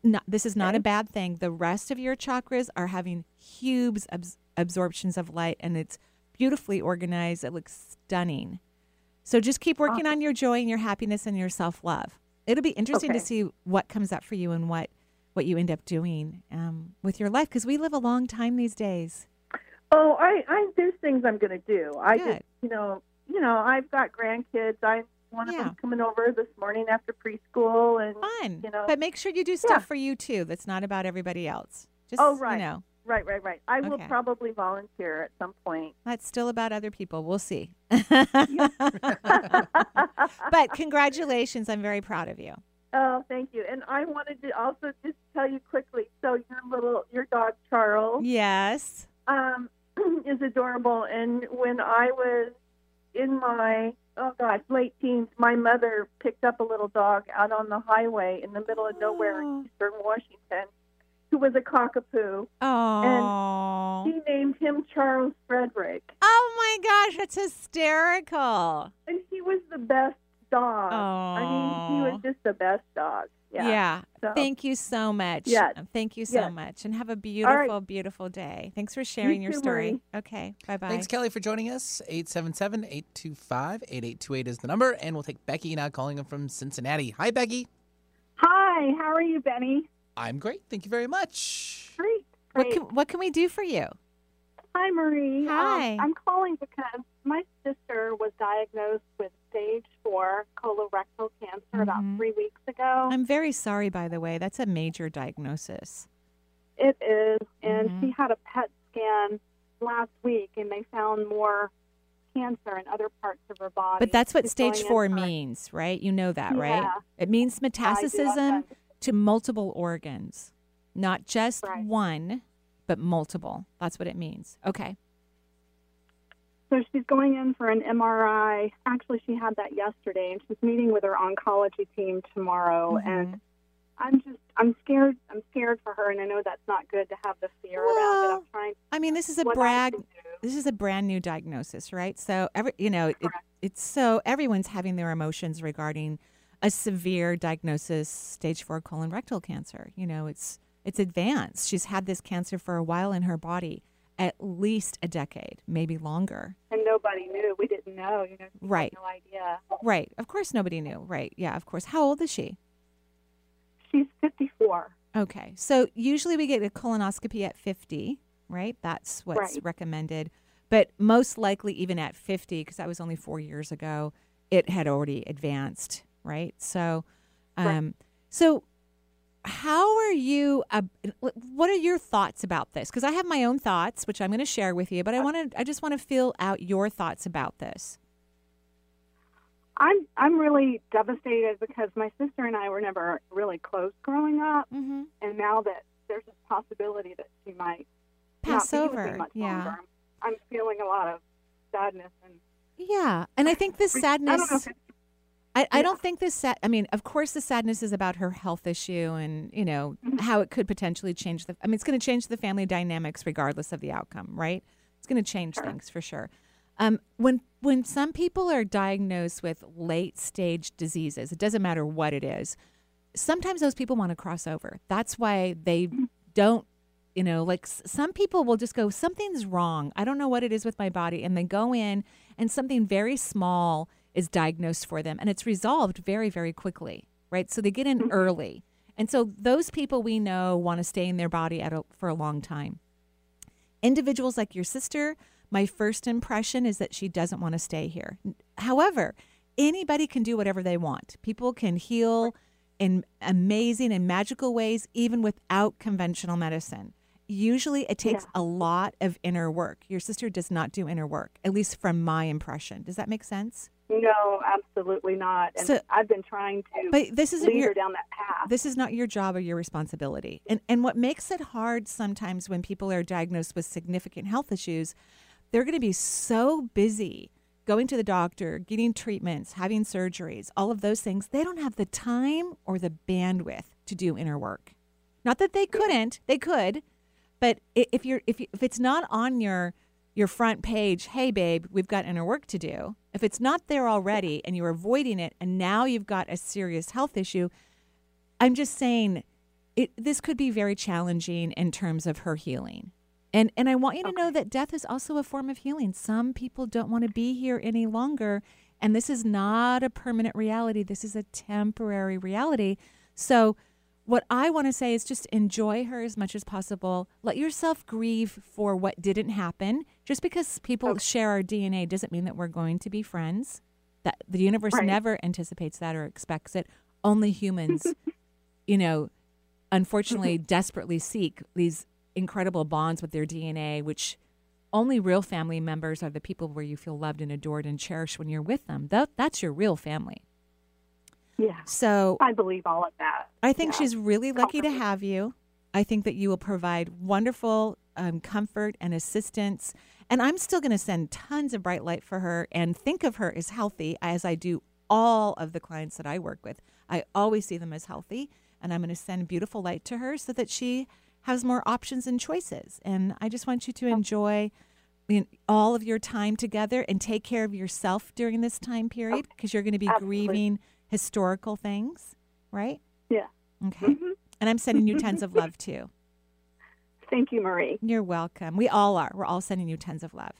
Speaker 2: Not, this is not a bad thing. The rest of your chakras are having huge abs- absorptions of light, and it's beautifully organized. It looks stunning. So just keep working on your joy and your happiness and your self love. It'll be interesting to see what comes up for you and what what you end up doing um, with your life because we live a long time these days.
Speaker 11: Oh, I, I there's things I'm going to do. I
Speaker 2: Good.
Speaker 11: just, you know, you know, I've got grandkids. I one of them coming over this morning after preschool, and
Speaker 2: Fun,
Speaker 11: you know,
Speaker 2: but make sure you do stuff
Speaker 11: Yeah.
Speaker 2: for you too. That's not about everybody else. Just
Speaker 11: oh right,
Speaker 2: you know,
Speaker 11: right, right, right. I will probably volunteer at some point.
Speaker 2: that's still about other people. We'll see. [LAUGHS] but congratulations! I'm very proud of you.
Speaker 11: Oh, thank you. And I wanted to also just tell you quickly. So your little your dog Charles
Speaker 2: Yes.
Speaker 11: um, [CLEARS THROAT] is adorable. And when I was in my oh gosh late teens, my mother picked up a little dog out on the highway in the middle of nowhere
Speaker 2: Oh.
Speaker 11: in Eastern Washington, who was a cockapoo.
Speaker 2: Oh.
Speaker 11: And she named him Charles Frederick,
Speaker 2: oh my gosh, that's hysterical.
Speaker 11: and he was the best dog. I mean, he was just the best dog. Yeah.
Speaker 2: Yeah.
Speaker 11: So-
Speaker 2: Thank you so much.
Speaker 11: Yes.
Speaker 2: Uh, Thank you so
Speaker 11: Yes.
Speaker 2: much. And have a
Speaker 11: right.
Speaker 2: beautiful, beautiful day. Thanks for sharing your
Speaker 11: too,
Speaker 2: story.
Speaker 11: Marie.
Speaker 2: Okay. Bye bye.
Speaker 1: Thanks, Kelly, for joining us. 877 825 8828 is the number. And we'll take Becky now calling in from Cincinnati. Hi, Becky.
Speaker 12: Hi, how are you, Benny?
Speaker 1: I'm great. Thank you very much.
Speaker 12: Great.
Speaker 2: What
Speaker 12: great.
Speaker 2: can, what can we do for you?
Speaker 12: Hi, Marie. Um,
Speaker 2: Hi.
Speaker 12: I'm calling because my sister was diagnosed with stage four colorectal cancer about
Speaker 2: Mhm.
Speaker 12: three weeks ago.
Speaker 2: I'm very sorry, by the way. That's a major diagnosis.
Speaker 12: It is, and
Speaker 2: Mhm.
Speaker 12: she had a PET scan last week, and they found more cancer in other parts of her body.
Speaker 2: But that's what
Speaker 12: She's
Speaker 2: stage four
Speaker 12: for-
Speaker 2: means, right? You know that, right?
Speaker 12: Yeah.
Speaker 2: It means metastasis to multiple organs, not just
Speaker 12: Right.
Speaker 2: one, but multiple. That's what it means. Okay.
Speaker 12: So she's going in for an MRI. Actually, she had that yesterday, and she's meeting with her oncology team tomorrow.
Speaker 2: Mhm.
Speaker 12: And I'm just I'm scared. I'm scared for her, and I know that's not good to have the fear about it. I'm trying.
Speaker 2: I mean, this is a brag. This is a brand new diagnosis, right? So every, you know, it, it's so everyone's having their emotions regarding a severe diagnosis, stage four colon rectal cancer. You know, it's it's advanced. She's had this cancer for a while in her body, at least a decade, maybe longer.
Speaker 12: And nobody knew. We didn't know. You know,
Speaker 2: Right.
Speaker 12: No idea.
Speaker 2: Right. Of course, nobody knew. Right. Yeah. Of course. How old is she?
Speaker 12: She's 54.
Speaker 2: Okay. So usually we get a colonoscopy at 50, right? That's what's
Speaker 12: Right.
Speaker 2: recommended. But most likely, even at 50, because that was only four years ago, it had already advanced, right? So, um, so how are you? Uh, what are your thoughts about this? Because I have my own thoughts, which I'm going to share with you. But I want to. I just want to feel out your thoughts about this.
Speaker 12: I'm I'm really devastated because my sister and I were never really close growing up,
Speaker 2: mm-hmm.
Speaker 12: and now that there's this possibility that she might
Speaker 2: Pass
Speaker 12: not be with
Speaker 2: over,
Speaker 12: much
Speaker 2: yeah.
Speaker 12: longer, I'm feeling a lot of sadness and
Speaker 2: Yeah, and I think this
Speaker 12: I don't know
Speaker 2: sadness. I, I don't think this sad. I mean, of course, the sadness is about her health issue and you know how it could potentially change the. I mean, it's going to change the family dynamics regardless of the outcome, right? It's going to change things for sure. Um, when when some people are diagnosed with late stage diseases, it doesn't matter what it is. Sometimes those people want to cross over. That's why they don't. You know, like some people will just go, something's wrong. I don't know what it is with my body, and they go in, and something very small is diagnosed for them, and it's resolved very, very quickly, right? So they get in mm-hmm. early, and so those people we know want to stay in their body at a, for a long time individuals like your sister, my first impression is that she doesn't want to stay here. However, anybody can do whatever they want. People can heal in amazing and magical ways, even without conventional medicine. Usually, it takes a lot of inner work. Your sister does not do inner work, at least from my impression. Does that make sense?
Speaker 12: No, absolutely not. And
Speaker 2: So-
Speaker 12: I've been trying to
Speaker 2: But this isn't
Speaker 12: lead
Speaker 2: your
Speaker 12: her down that path.
Speaker 2: This is not your job or your responsibility. And and what makes it hard sometimes when people are diagnosed with significant health issues, they're going to be so busy going to the doctor, getting treatments, having surgeries, all of those things. They don't have the time or the bandwidth to do inner work. Not that they couldn't, they could, but if you're if you, if it's not on your your front page, hey babe, we've got inner work to do. If it's not there already and you're avoiding it and now you've got a serious health issue, I'm just saying it this could be very challenging in terms of her healing. And and I want you to know that death is also a form of healing. Some people don't want to be here any longer and this is not a permanent reality. This is a temporary reality. So what I want to say is just enjoy her as much as possible. Let yourself grieve for what didn't happen. Just because people share our DNA doesn't mean that we're going to be friends. That the universe
Speaker 12: Right.
Speaker 2: never anticipates that or expects it. Only humans, [LAUGHS] you know, unfortunately mm-hmm. desperately seek these incredible bonds with their DNA, which only real family members are the people where you feel loved and adored and cherished when you're with them. That that's your real family.
Speaker 12: Yeah,
Speaker 2: So
Speaker 12: I believe all of that.
Speaker 2: I think
Speaker 12: Yeah.
Speaker 2: she's really lucky to have you. I think that you will provide wonderful um, comfort and assistance. And I'm still going to send tons of bright light for her and think of her as healthy, as I do all of the clients that I work with. I always see them as healthy. And I'm going to send beautiful light to her so that she has more options and choices. And I just want you to enjoy all of your time together and take care of yourself during this time period because you're going to be
Speaker 12: Absolutely.
Speaker 2: grieving historical things, right?
Speaker 12: Yeah.
Speaker 2: Okay.
Speaker 12: Mhm.
Speaker 2: And I'm sending you tons of love too. [LAUGHS]
Speaker 12: Thank you, Marie.
Speaker 2: You're welcome. We all are. We're all sending you tons of love.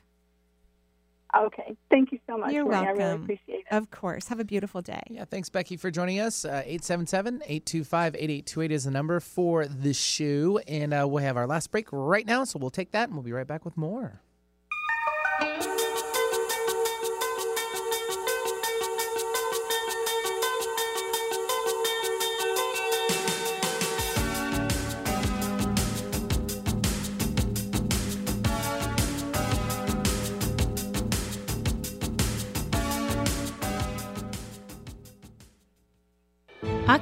Speaker 12: Okay. Thank you so much,
Speaker 2: You're
Speaker 12: Marie. I
Speaker 2: welcome.
Speaker 12: really appreciate it.
Speaker 2: Of course. Have a beautiful day.
Speaker 1: Yeah, thanks, Becky, for joining us. Uh, 877 825 8828 is the number for the shoe. And uh, we'll have our last break right now. So we'll take that and we'll be right back with more.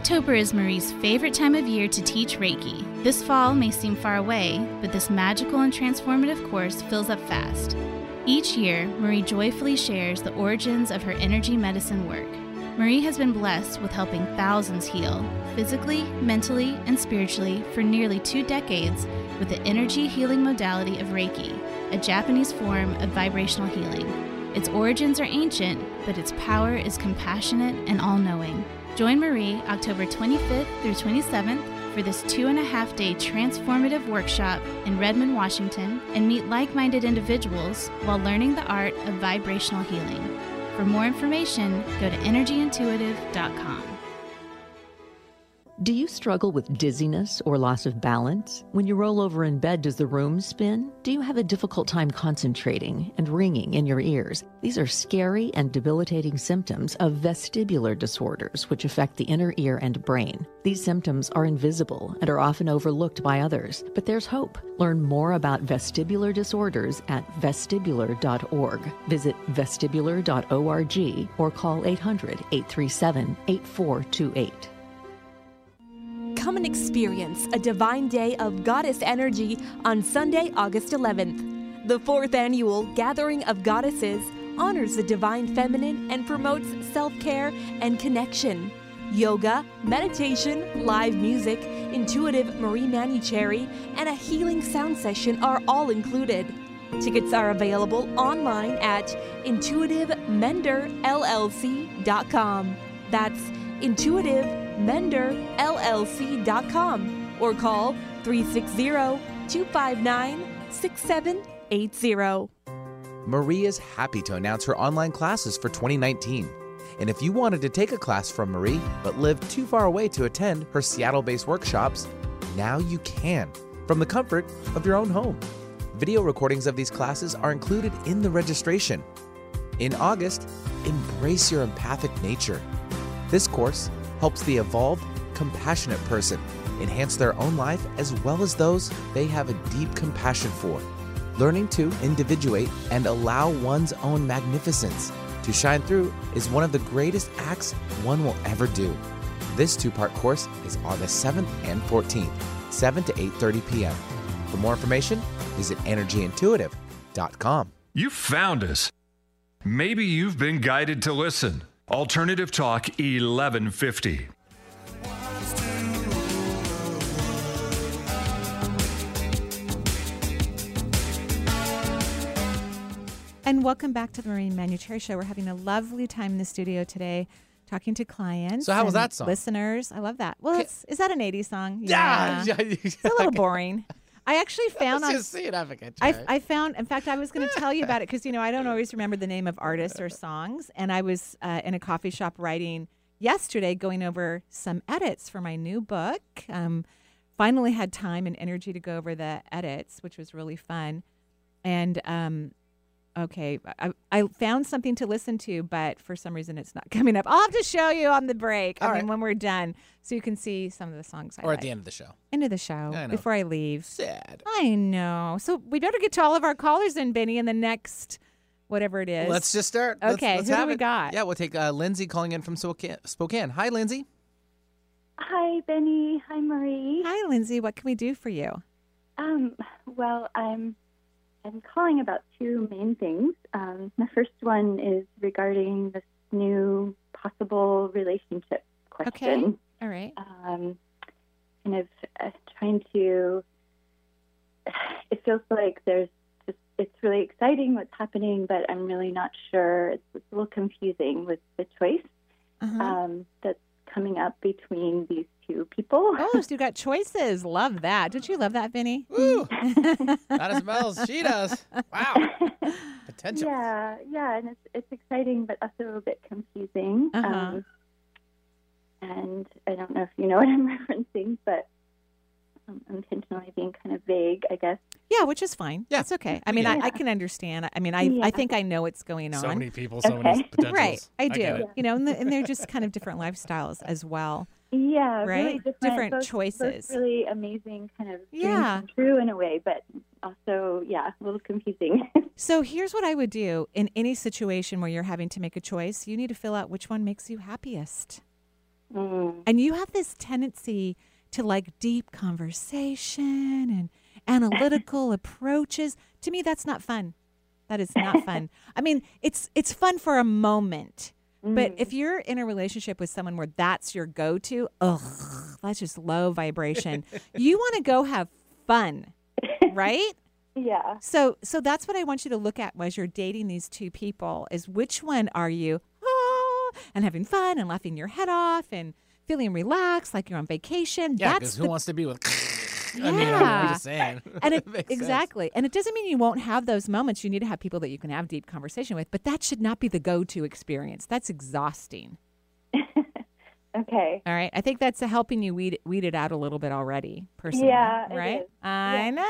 Speaker 8: October is Marie's favorite time of year to teach Reiki. This fall may seem far away, but this magical and transformative course fills up fast. Each year, Marie joyfully shares the origins of her energy medicine work. Marie has been blessed with helping thousands heal, physically, mentally, and spiritually, for nearly two decades with the energy healing modality of Reiki, a Japanese form of vibrational healing. Its origins are ancient, but its power is compassionate and all knowing. Join Marie October 25th through 27th for this two and a half day transformative workshop in Redmond, Washington, and meet like minded individuals while learning the art of vibrational healing. For more information, go to energyintuitive.com.
Speaker 13: Do you struggle with dizziness or loss of balance? When you roll over in bed, does the room spin? Do you have a difficult time concentrating and ringing in your ears? These are scary and debilitating symptoms of vestibular disorders, which affect the inner ear and brain. These symptoms are invisible and are often overlooked by others, but there's hope. Learn more about vestibular disorders at vestibular.org. Visit vestibular.org or call 800 837 8428.
Speaker 6: Come and experience a divine day of goddess energy on Sunday, August 11th. The fourth annual Gathering of Goddesses honors the divine feminine and promotes self care and connection. Yoga, meditation, live music, intuitive Marie Manuchehri, and a healing sound session are all included. Tickets are available online at intuitivemenderllc.com. That's intuitivemenderllc.com or call 360-259-6780.
Speaker 1: Marie is happy to announce her online classes for 2019. And if you wanted to take a class from Marie but live too far away to attend her Seattle based workshops, now you can from the comfort of your own home. Video recordings of these classes are included in the registration. In August, embrace your empathic nature. This course helps the evolved, compassionate person enhance their own life as well as those they have a deep compassion for. Learning to individuate and allow one's own magnificence to shine through is one of the greatest acts one will ever do. This two-part course is August 7th and 14th, 7 to 8:30 p.m. For more information, visit energyintuitive.com.
Speaker 9: You found us. Maybe you've been guided to listen. Alternative Talk 1150.
Speaker 2: And welcome back to the Marie Manuchehri Show. We're having a lovely time in the studio today, talking to clients.
Speaker 1: So how was that song?
Speaker 2: Listeners, I love that. Well, it's, is that an '80s song? [LAUGHS]
Speaker 1: Yeah.
Speaker 2: it's a little boring. I actually [LAUGHS] found on
Speaker 1: Just see.
Speaker 2: I, I found, in fact, I was going to tell you about it because, you know, I don't [LAUGHS] always remember the name of artists or songs. And I was uh, in a coffee shop writing yesterday, going over some edits for my new book. Um, finally had time and energy to go over the edits, which was really fun. And, um, okay, I, I found something to listen to, but for some reason it's not [LAUGHS] coming up. I'll have to show you on the break.
Speaker 1: All
Speaker 2: I
Speaker 1: right.
Speaker 2: mean, when we're done, so you can see some of the songs I
Speaker 1: or at
Speaker 2: like.
Speaker 1: the end of the show.
Speaker 2: End of the show
Speaker 1: I know.
Speaker 2: before I leave.
Speaker 1: Sad.
Speaker 2: I know. So we better get to all of our callers in, Benny, in the next whatever it is.
Speaker 1: Let's just start. Let's-
Speaker 2: Okay,
Speaker 1: let's
Speaker 2: who do we
Speaker 1: it.
Speaker 2: got?
Speaker 1: Yeah, we'll take uh, Lindsay calling in from Spokane. Spokane. Hi, Lindsay.
Speaker 5: Hi, Benny. Hi, Marie.
Speaker 2: Hi, Lindsay. What can we do for you?
Speaker 5: Um, well, I'm I'm calling about two main things. Um, the first one is regarding this new possible relationship question.
Speaker 2: Okay. All right.
Speaker 5: Um, kind of uh, trying to. It feels like there's just it's really exciting what's happening, but I'm really not sure. It's, it's a little confusing with the choice
Speaker 2: Uh-huh.
Speaker 5: um, that's coming up between these two people.
Speaker 2: Oh, so you got choices. Love that. Don't you love that, Vinny?
Speaker 1: Woo! Not as well as she does. Wow. Potential.
Speaker 5: Yeah, yeah, and it's it's exciting, but also a bit confusing.
Speaker 2: Uh-huh.
Speaker 5: Um, and I don't know if you know [LAUGHS] what I'm referencing, but I'm intentionally being kind of vague, I guess.
Speaker 2: Yeah, which is fine.
Speaker 1: Yeah,
Speaker 2: That's okay. I mean,
Speaker 1: get
Speaker 2: I. I can understand. I mean, I,
Speaker 5: Yeah.
Speaker 2: I think I know what's going on.
Speaker 14: So many people, so many [LAUGHS] potentials.
Speaker 2: Right, I do.
Speaker 14: get it.
Speaker 2: you know, and, the, and they're just kind of different lifestyles as well.
Speaker 5: Yeah,
Speaker 2: Right?
Speaker 5: really different,
Speaker 2: Different
Speaker 5: both-
Speaker 2: choices.
Speaker 5: Both really amazing, kind of
Speaker 2: Yeah.
Speaker 5: true in a way, but also, yeah, a little confusing. [LAUGHS]
Speaker 2: So here's what I would do in any situation where you're having to make a choice. You need to fill out which one makes you happiest.
Speaker 5: mm.
Speaker 2: And you have this tendency to like deep conversation and analytical [LAUGHS] approaches. To me, that's not fun. That is not fun. [LAUGHS] I mean, it's it's fun for a moment, But
Speaker 5: Mm.
Speaker 2: if you're in a relationship with someone where that's your go-to, ugh, that's just low vibration. you want to go have fun, right? [LAUGHS]
Speaker 5: Yeah.
Speaker 2: So so that's what I want you to look at as you're dating these two people is which one are you ah, and having fun and laughing your head off and feeling relaxed like you're on vacation.
Speaker 1: Yeah,
Speaker 2: that's
Speaker 1: because who
Speaker 2: the-
Speaker 1: wants to be with? [LAUGHS] I mean, I'm
Speaker 2: Yeah.
Speaker 1: just saying. [LAUGHS]
Speaker 2: and it,
Speaker 1: Makes sense.
Speaker 2: exactly. And it doesn't mean you won't have those moments. You need to have people that you can have deep conversation with, but that should not be the go-to experience. That's exhausting. [LAUGHS]
Speaker 5: Okay.
Speaker 2: All right. I think that's helping you weed weed it out a little bit already, personally.
Speaker 5: Yeah,
Speaker 2: Right?
Speaker 5: is.
Speaker 2: I
Speaker 5: Yeah.
Speaker 2: know.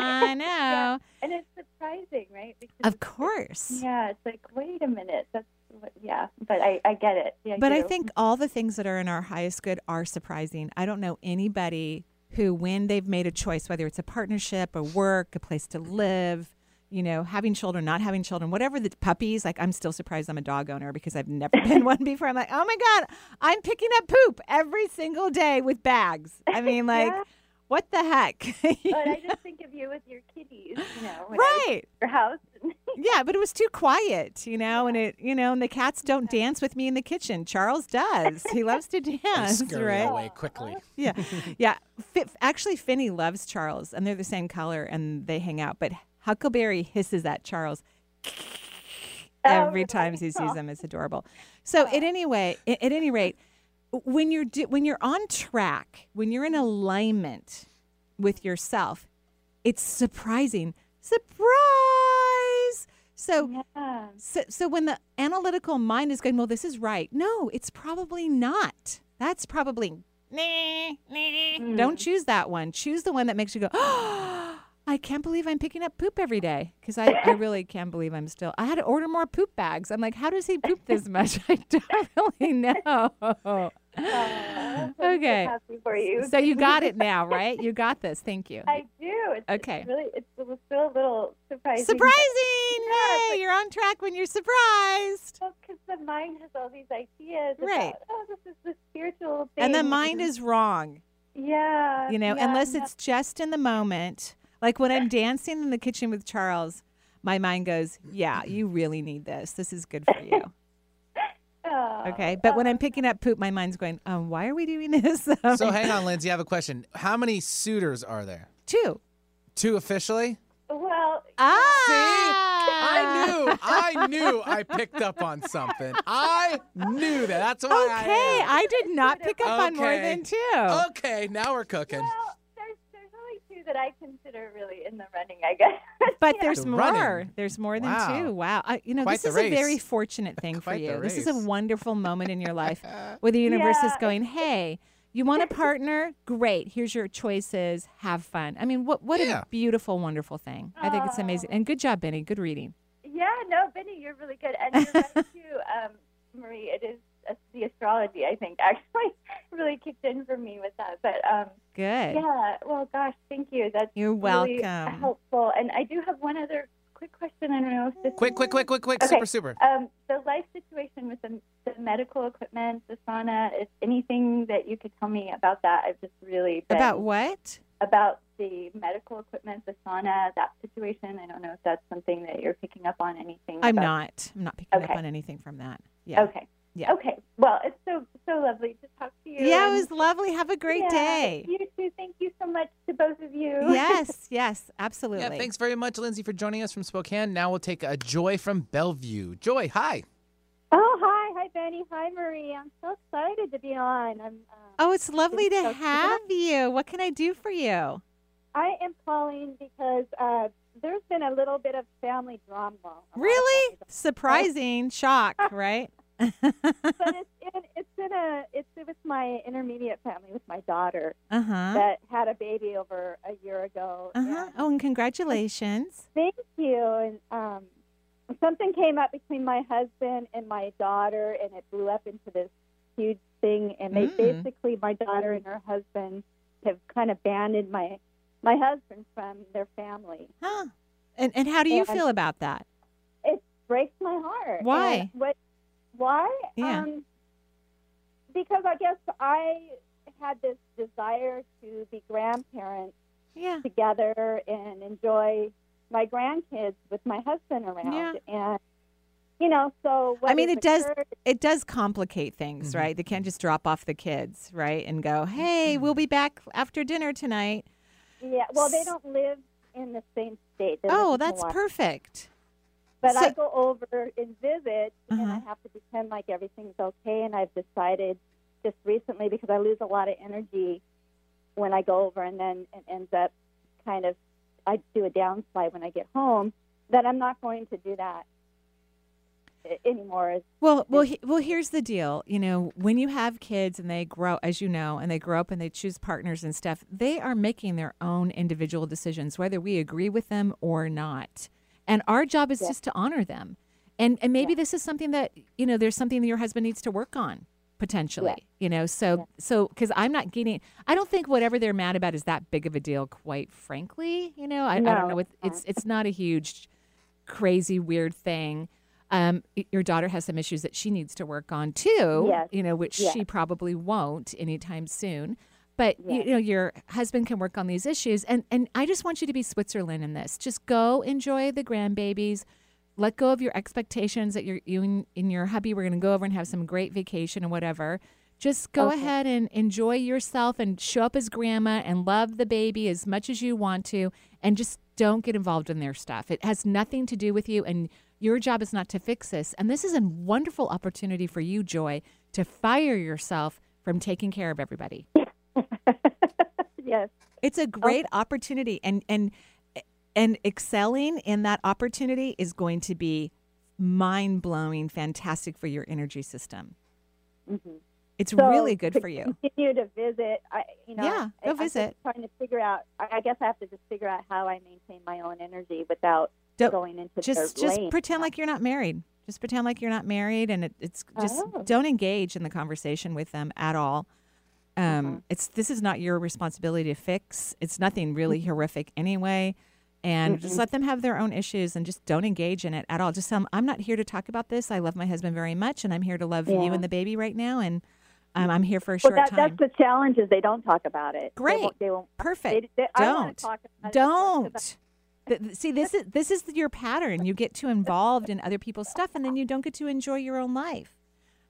Speaker 2: I know.
Speaker 5: Yeah. And it's surprising, right? Because
Speaker 2: Of
Speaker 5: it's-
Speaker 2: course.
Speaker 5: Yeah, it's like, wait a minute. That's what, yeah, but I, I get it. Yeah,
Speaker 2: But I
Speaker 5: do.
Speaker 2: think all the things that are in our highest good are surprising. I don't know anybody who, when they've made a choice, whether it's a partnership, a work, a place to live, you know, having children, not having children, whatever the puppies, like I'm still surprised I'm a dog owner because I've never been [LAUGHS] one before. I'm like, oh my God, I'm picking up poop every single day with bags. I mean, [LAUGHS] like,
Speaker 5: Yeah.
Speaker 2: what the heck?
Speaker 5: but I [LAUGHS] just think of you with your kitties, you know,
Speaker 2: right.
Speaker 5: your house.
Speaker 2: Yeah, but it was too quiet, you know, and it, you know, and the cats don't dance with me in the kitchen. Charles does. He loves to [LAUGHS] dance,
Speaker 1: scurry
Speaker 2: right?
Speaker 1: away quickly.
Speaker 2: Yeah, [LAUGHS] yeah. Fi actually, Finney loves Charles, and they're the same color, and they hang out. But Huckleberry hisses at Charles oh, every time he sees him. It's [LAUGHS] adorable. So, at any way, at, at any rate, when you're do, when you're on track, when you're in alignment with yourself, it's surprising. Surprise! So,
Speaker 5: Yeah.
Speaker 2: so, so when the analytical mind is going, well, this is right. No, it's probably not. That's probably nah, nah. Hmm. Don't choose that one. Choose the one that makes you go, oh, [GASPS] I can't believe I'm picking up poop every day. Because I, I really can't believe I'm still. I had to order more poop bags. I'm like, how does he poop this much? [LAUGHS] I don't really know. [LAUGHS] [LAUGHS]
Speaker 5: So
Speaker 2: Okay.
Speaker 5: happy for you.
Speaker 2: So you got it now, right? You got this. Thank you.
Speaker 5: I do. It's,
Speaker 2: Okay.
Speaker 5: It's really, it's, still a little surprising.
Speaker 2: Surprising! [LAUGHS]
Speaker 5: Yeah,
Speaker 2: Hey, you're on track when you're surprised.
Speaker 5: because the mind has all these ideas
Speaker 2: Right.
Speaker 5: about, oh, this is the spiritual thing.
Speaker 2: And the mind is wrong.
Speaker 5: yeah,
Speaker 2: you know,
Speaker 5: yeah,
Speaker 2: unless
Speaker 5: yeah.
Speaker 2: it's just in the moment. Like when I'm dancing in the kitchen with Charles, my mind goes, "Yeah, you really need this. This is good for you."
Speaker 5: Oh, [LAUGHS]
Speaker 2: Okay, but when I'm picking up poop, my mind's going, um, "Why are we doing this?" [LAUGHS]
Speaker 1: So hang on, Lindsay. I have a question. How many suitors are there?
Speaker 2: Two.
Speaker 1: Two officially?
Speaker 5: Well,
Speaker 2: Ah,
Speaker 1: I knew. I knew. I picked up on something. I knew that. That's why
Speaker 2: Okay,
Speaker 1: I.
Speaker 2: I did not pick up on more than two.
Speaker 1: Okay, now we're cooking.
Speaker 5: well, there's there's only two that I consider really in the running, I guess. [LAUGHS]
Speaker 2: But
Speaker 5: Yeah.
Speaker 2: there's
Speaker 1: The
Speaker 2: more.
Speaker 1: running.
Speaker 2: There's more than
Speaker 1: Wow.
Speaker 2: two. Wow. I, you know,
Speaker 1: Quite
Speaker 2: this
Speaker 1: the
Speaker 2: is a very fortunate thing for you. This is a wonderful moment in your life where the [LAUGHS] universe is going, hey, you want a partner? Great. Here's your choices. Have fun. I mean, what what
Speaker 1: Yeah.
Speaker 2: a beautiful, wonderful thing. I think it's amazing. And good job, Benny. Good reading.
Speaker 5: Yeah, no, Benny, you're really good, and you're right too, um, Marie. It is uh, the astrology, I think, [LAUGHS] actually really kicked in for me with that. But um,
Speaker 2: Good.
Speaker 5: yeah, well, gosh, thank you. That's
Speaker 2: You're
Speaker 5: really
Speaker 2: welcome.
Speaker 5: helpful. And I do have one other quick question. I don't know if this
Speaker 1: Quick, quick, quick, quick, quick.
Speaker 5: Okay.
Speaker 1: Super, super.
Speaker 5: Um, the life situation with the, the medical equipment, the sauna, is anything that you could tell me about that? I've just really been,
Speaker 2: About what?
Speaker 5: about the medical equipment, the sauna, that situation. I don't know if that's something that you're picking up on. Anything?
Speaker 2: I'm
Speaker 5: about-
Speaker 2: not. I'm not picking up on anything from that. Yeah.
Speaker 5: Okay.
Speaker 2: Yeah.
Speaker 5: Okay. Well, it's so so lovely to talk to you.
Speaker 2: Yeah, it was lovely. Have a great
Speaker 5: yeah,
Speaker 2: day.
Speaker 5: You too. Thank you so much to both of you.
Speaker 2: yes, [LAUGHS] yes, absolutely.
Speaker 1: Yeah, thanks very much, Lindsay, for joining us from Spokane. Now we'll take a Joy from Bellevue. Joy, hi.
Speaker 14: Oh, hi. Hi, Benny. Hi, Marie. I'm so excited to be on. I'm, uh,
Speaker 2: Oh, it's lovely to
Speaker 14: so
Speaker 2: have you. What can I do for you?
Speaker 14: I am calling because uh, there's been a little bit of family drama. A lot of
Speaker 2: Really? [LAUGHS] Surprising shock, [LAUGHS] right? [LAUGHS]
Speaker 14: but it's in, it's in a it's with my intermediate family with my daughter
Speaker 2: Uh huh.
Speaker 14: that had a baby over a year ago.
Speaker 2: Uh huh.
Speaker 14: and
Speaker 2: Oh, and congratulations.
Speaker 14: Thank you. And um, something came up between my husband and my daughter, and it blew up into this huge thing. And they
Speaker 2: Mm.
Speaker 14: basically, my daughter and her husband have kind of banded my my husband from their family.
Speaker 2: Huh. And and how do you
Speaker 14: And-
Speaker 2: feel about that?
Speaker 14: It breaks my heart.
Speaker 2: Why?
Speaker 14: And what? Why?
Speaker 2: Yeah.
Speaker 14: Um, because I guess I had this desire to be grandparents
Speaker 2: Yeah.
Speaker 14: together and enjoy my grandkids with my husband around.
Speaker 2: Yeah.
Speaker 14: And you know, so
Speaker 2: I mean, it does
Speaker 14: has occurred-
Speaker 2: it does complicate things,
Speaker 1: Mm-hmm.
Speaker 2: right? They can't just drop off the kids, right, and go, "Hey, we'll be back after dinner tonight."
Speaker 14: Yeah, well, they don't live in the same state. They
Speaker 2: Oh, that's perfect.
Speaker 14: But
Speaker 2: So-
Speaker 14: I go over and visit, and I
Speaker 2: Uh-huh.
Speaker 14: have to pretend like everything's okay. And I've decided just recently because I lose a lot of energy when I go over, and then it ends up kind of I do a downslide when I get home. That I'm not going to do that anymore.
Speaker 2: Well, well, he, well. Here's the deal. You know, when you have kids and they grow, as you know, and they grow up and they choose partners and stuff, they are making their own individual decisions, whether we agree with them or not. And our job is
Speaker 15: Yeah.
Speaker 2: just to honor them. And and maybe this is something that you know, there's something that your husband needs to work on potentially. You know, so so because I'm not getting, I don't think whatever they're mad about is that big of a deal. Quite frankly, you know, I, I don't know. It, it's it's not a huge crazy weird thing. Um, your daughter has some issues that she needs to work on too.
Speaker 15: Yes.
Speaker 2: You know, which
Speaker 15: Yes.
Speaker 2: she probably won't anytime soon. But you, you know, your husband can work on these issues, and and I just want you to be Switzerland in this. Just go enjoy the grandbabies. Let go of your expectations that you're you and, and your hubby were going to go over and have some great vacation and whatever. Just go
Speaker 15: Okay.
Speaker 2: ahead and enjoy yourself and show up as grandma and love the baby as much as you want to, and just don't get involved in their stuff. It has nothing to do with you, and your job is not to fix this. And this is a wonderful opportunity for you, Joy, to fire yourself from taking care of everybody.
Speaker 14: Yes.
Speaker 2: It's a great opportunity and and and excelling in that opportunity is going to be mind-blowing, fantastic for your energy system.
Speaker 14: Mm-hmm.
Speaker 2: It's
Speaker 14: So,
Speaker 2: really good for you.
Speaker 14: Continue to visit. I, you know,
Speaker 2: Yeah, go
Speaker 14: I, I'm
Speaker 2: visit.
Speaker 14: trying to figure out. I, guess I have to just figure out how I maintain my own energy without
Speaker 2: Don't-
Speaker 14: going into
Speaker 2: Just just
Speaker 14: lane.
Speaker 2: pretend like you're not married. Just pretend like you're not married and it, it's just
Speaker 14: Oh.
Speaker 2: don't engage in the conversation with them at all. Um,
Speaker 14: Uh-huh.
Speaker 2: It's this is not your responsibility to fix. It's nothing really horrific anyway, and just
Speaker 15: Mm-mm.
Speaker 2: let them have their own issues and just don't engage in it at all. Just tell them I'm not here to talk about this. I love my husband very much, and I'm here to love you and the baby right now, and um, I'm here for a
Speaker 14: Well,
Speaker 2: short
Speaker 14: that,
Speaker 2: time.
Speaker 14: that's the challenge is they don't talk about it. They
Speaker 2: Great.
Speaker 14: won't, they won't,
Speaker 2: Perfect.
Speaker 14: They, they,
Speaker 2: Don't.
Speaker 14: talk about it
Speaker 2: Don't. See, this is this is your pattern. You get too involved in other people's stuff, and then you don't get to enjoy your own life.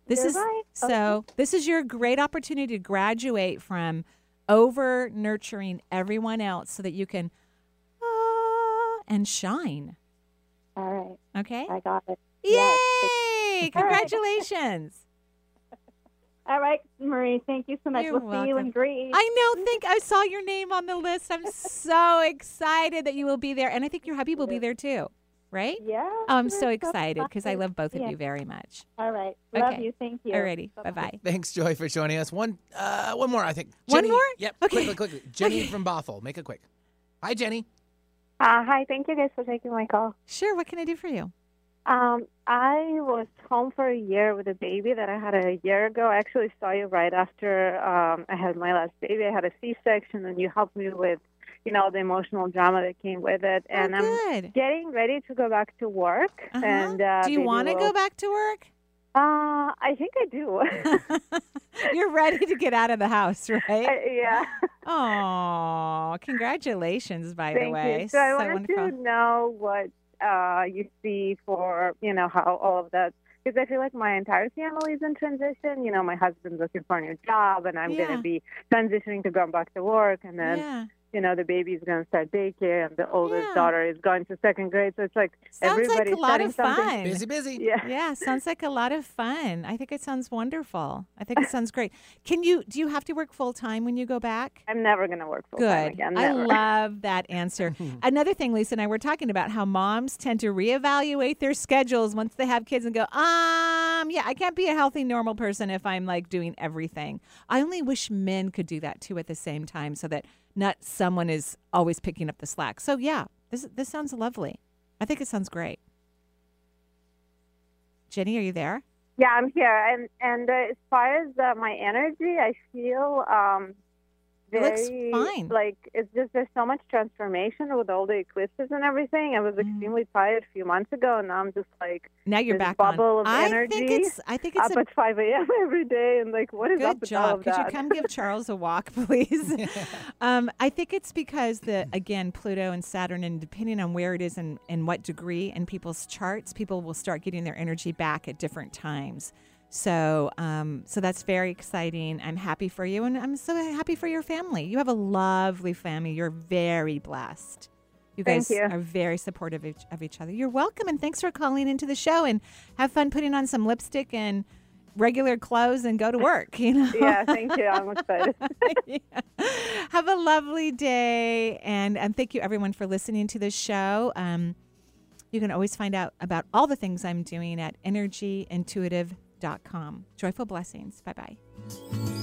Speaker 2: This
Speaker 14: You're
Speaker 2: is
Speaker 14: right.
Speaker 2: so. This is your great opportunity to graduate from over nurturing everyone else, so that you can ah, and shine.
Speaker 14: All right.
Speaker 2: Okay.
Speaker 14: I got it.
Speaker 2: Yay!
Speaker 14: Right. [LAUGHS]
Speaker 2: Congratulations.
Speaker 14: All right, Marie. Thank you so much.
Speaker 2: You're
Speaker 14: we'll see you in
Speaker 2: welcome.
Speaker 14: Greece.
Speaker 2: I know. Think I saw your name on the list. I'm so [LAUGHS] excited that you will be there, and I think your hubby will be there too. Right?
Speaker 14: Yeah.
Speaker 2: Oh, I'm so excited because I love both of
Speaker 14: Yeah.
Speaker 2: you very much.
Speaker 14: All right. Love
Speaker 2: Okay.
Speaker 14: you. Thank you.
Speaker 2: Alrighty. Bye bye.
Speaker 1: Thanks, Joy, for joining us. One, uh, one more, I think.
Speaker 2: One
Speaker 1: Jenny-
Speaker 2: more?
Speaker 1: Yep.
Speaker 2: Okay.
Speaker 1: Quickly, quickly. [LAUGHS] Jenny from Bothell. Make it quick. Hi, Jenny.
Speaker 16: Uh, hi, thank you guys for taking my call.
Speaker 2: Sure. What can I do for you?
Speaker 16: Um, I was home for a year with a baby that I had a year ago. I actually saw you right after um, I had my last baby. I had a C-section, and you helped me with, you know, the emotional drama that came with it. And I'm
Speaker 2: Oh,
Speaker 16: getting ready to go back to work.
Speaker 2: Uh-huh.
Speaker 16: And uh,
Speaker 2: do you want to
Speaker 16: will-
Speaker 2: go back to work?
Speaker 16: Uh, I think I do. [LAUGHS]
Speaker 2: You're ready to get out of the house, right? [LAUGHS]
Speaker 16: yeah. [LAUGHS]
Speaker 2: Oh, congratulations, by
Speaker 16: Thank
Speaker 2: the way.
Speaker 16: you. So I wanted
Speaker 2: wonderful.
Speaker 16: to know what uh, you see for, you know, how all of that, because I feel like my entire family is in transition. You know, my husband's looking for a new job, and I'm
Speaker 2: Yeah.
Speaker 16: going to be transitioning to going back to work, and then,
Speaker 2: Yeah.
Speaker 16: You know, the baby's going to start daycare, and the oldest
Speaker 2: Yeah.
Speaker 16: daughter is going to second grade. So it's like
Speaker 2: Sounds like
Speaker 16: everybody's
Speaker 2: a lot
Speaker 16: starting
Speaker 2: of
Speaker 16: something.
Speaker 2: fun.
Speaker 1: Busy, busy.
Speaker 16: Yeah.
Speaker 2: Yeah, sounds like a lot of fun. I think it sounds wonderful. I think it sounds great. Can you do you have to work full time when you go back?
Speaker 16: I'm never going to work full time
Speaker 2: Good.
Speaker 16: again.
Speaker 2: I love that answer. [LAUGHS] Another thing, Lisa and I were talking about how moms tend to reevaluate their schedules once they have kids and go, um, yeah, I can't be a healthy, normal person if I'm like doing everything. I only wish men could do that too at the same time so that not someone is always picking up the slack. So yeah, this this sounds lovely. I think it sounds great. Jenny, are you there?
Speaker 16: Yeah, I'm here. And and uh, as far as uh, my energy, I feel um,
Speaker 2: It looks
Speaker 16: very
Speaker 2: fine.
Speaker 16: like it's just there's so much transformation with all the eclipses and everything. I was
Speaker 2: Mm.
Speaker 16: extremely tired a few months ago, and now I'm just like
Speaker 2: Now you're
Speaker 16: this
Speaker 2: back on.
Speaker 16: bubble of
Speaker 2: I
Speaker 16: energy.
Speaker 2: think it's. I think it's
Speaker 16: up
Speaker 2: a
Speaker 16: at 5 a.m. [LAUGHS] every day, and like what is up
Speaker 2: Good
Speaker 16: with all
Speaker 2: job.
Speaker 16: of
Speaker 2: Could you come give [LAUGHS] Charles a walk, [LAUGHS] please? um, I think it's because the again Pluto and Saturn, and depending on where it is and, and what degree in people's charts, people will start getting their energy back at different times. So, um, so that's very exciting. I'm happy for you, and I'm so happy for your family. You have a lovely family. You're very blessed. You guys
Speaker 16: you.
Speaker 2: are very supportive of each, of each other. You're welcome, and thanks for calling into the show. And have fun putting on some lipstick and regular clothes and go to work. You know. [LAUGHS]
Speaker 16: yeah, thank you. I'm excited. [LAUGHS]
Speaker 2: Have a lovely day, and and thank you everyone for listening to this show. Um, you can always find out about all the things I'm doing at energyintuitive.com. Joyful blessings. Bye bye.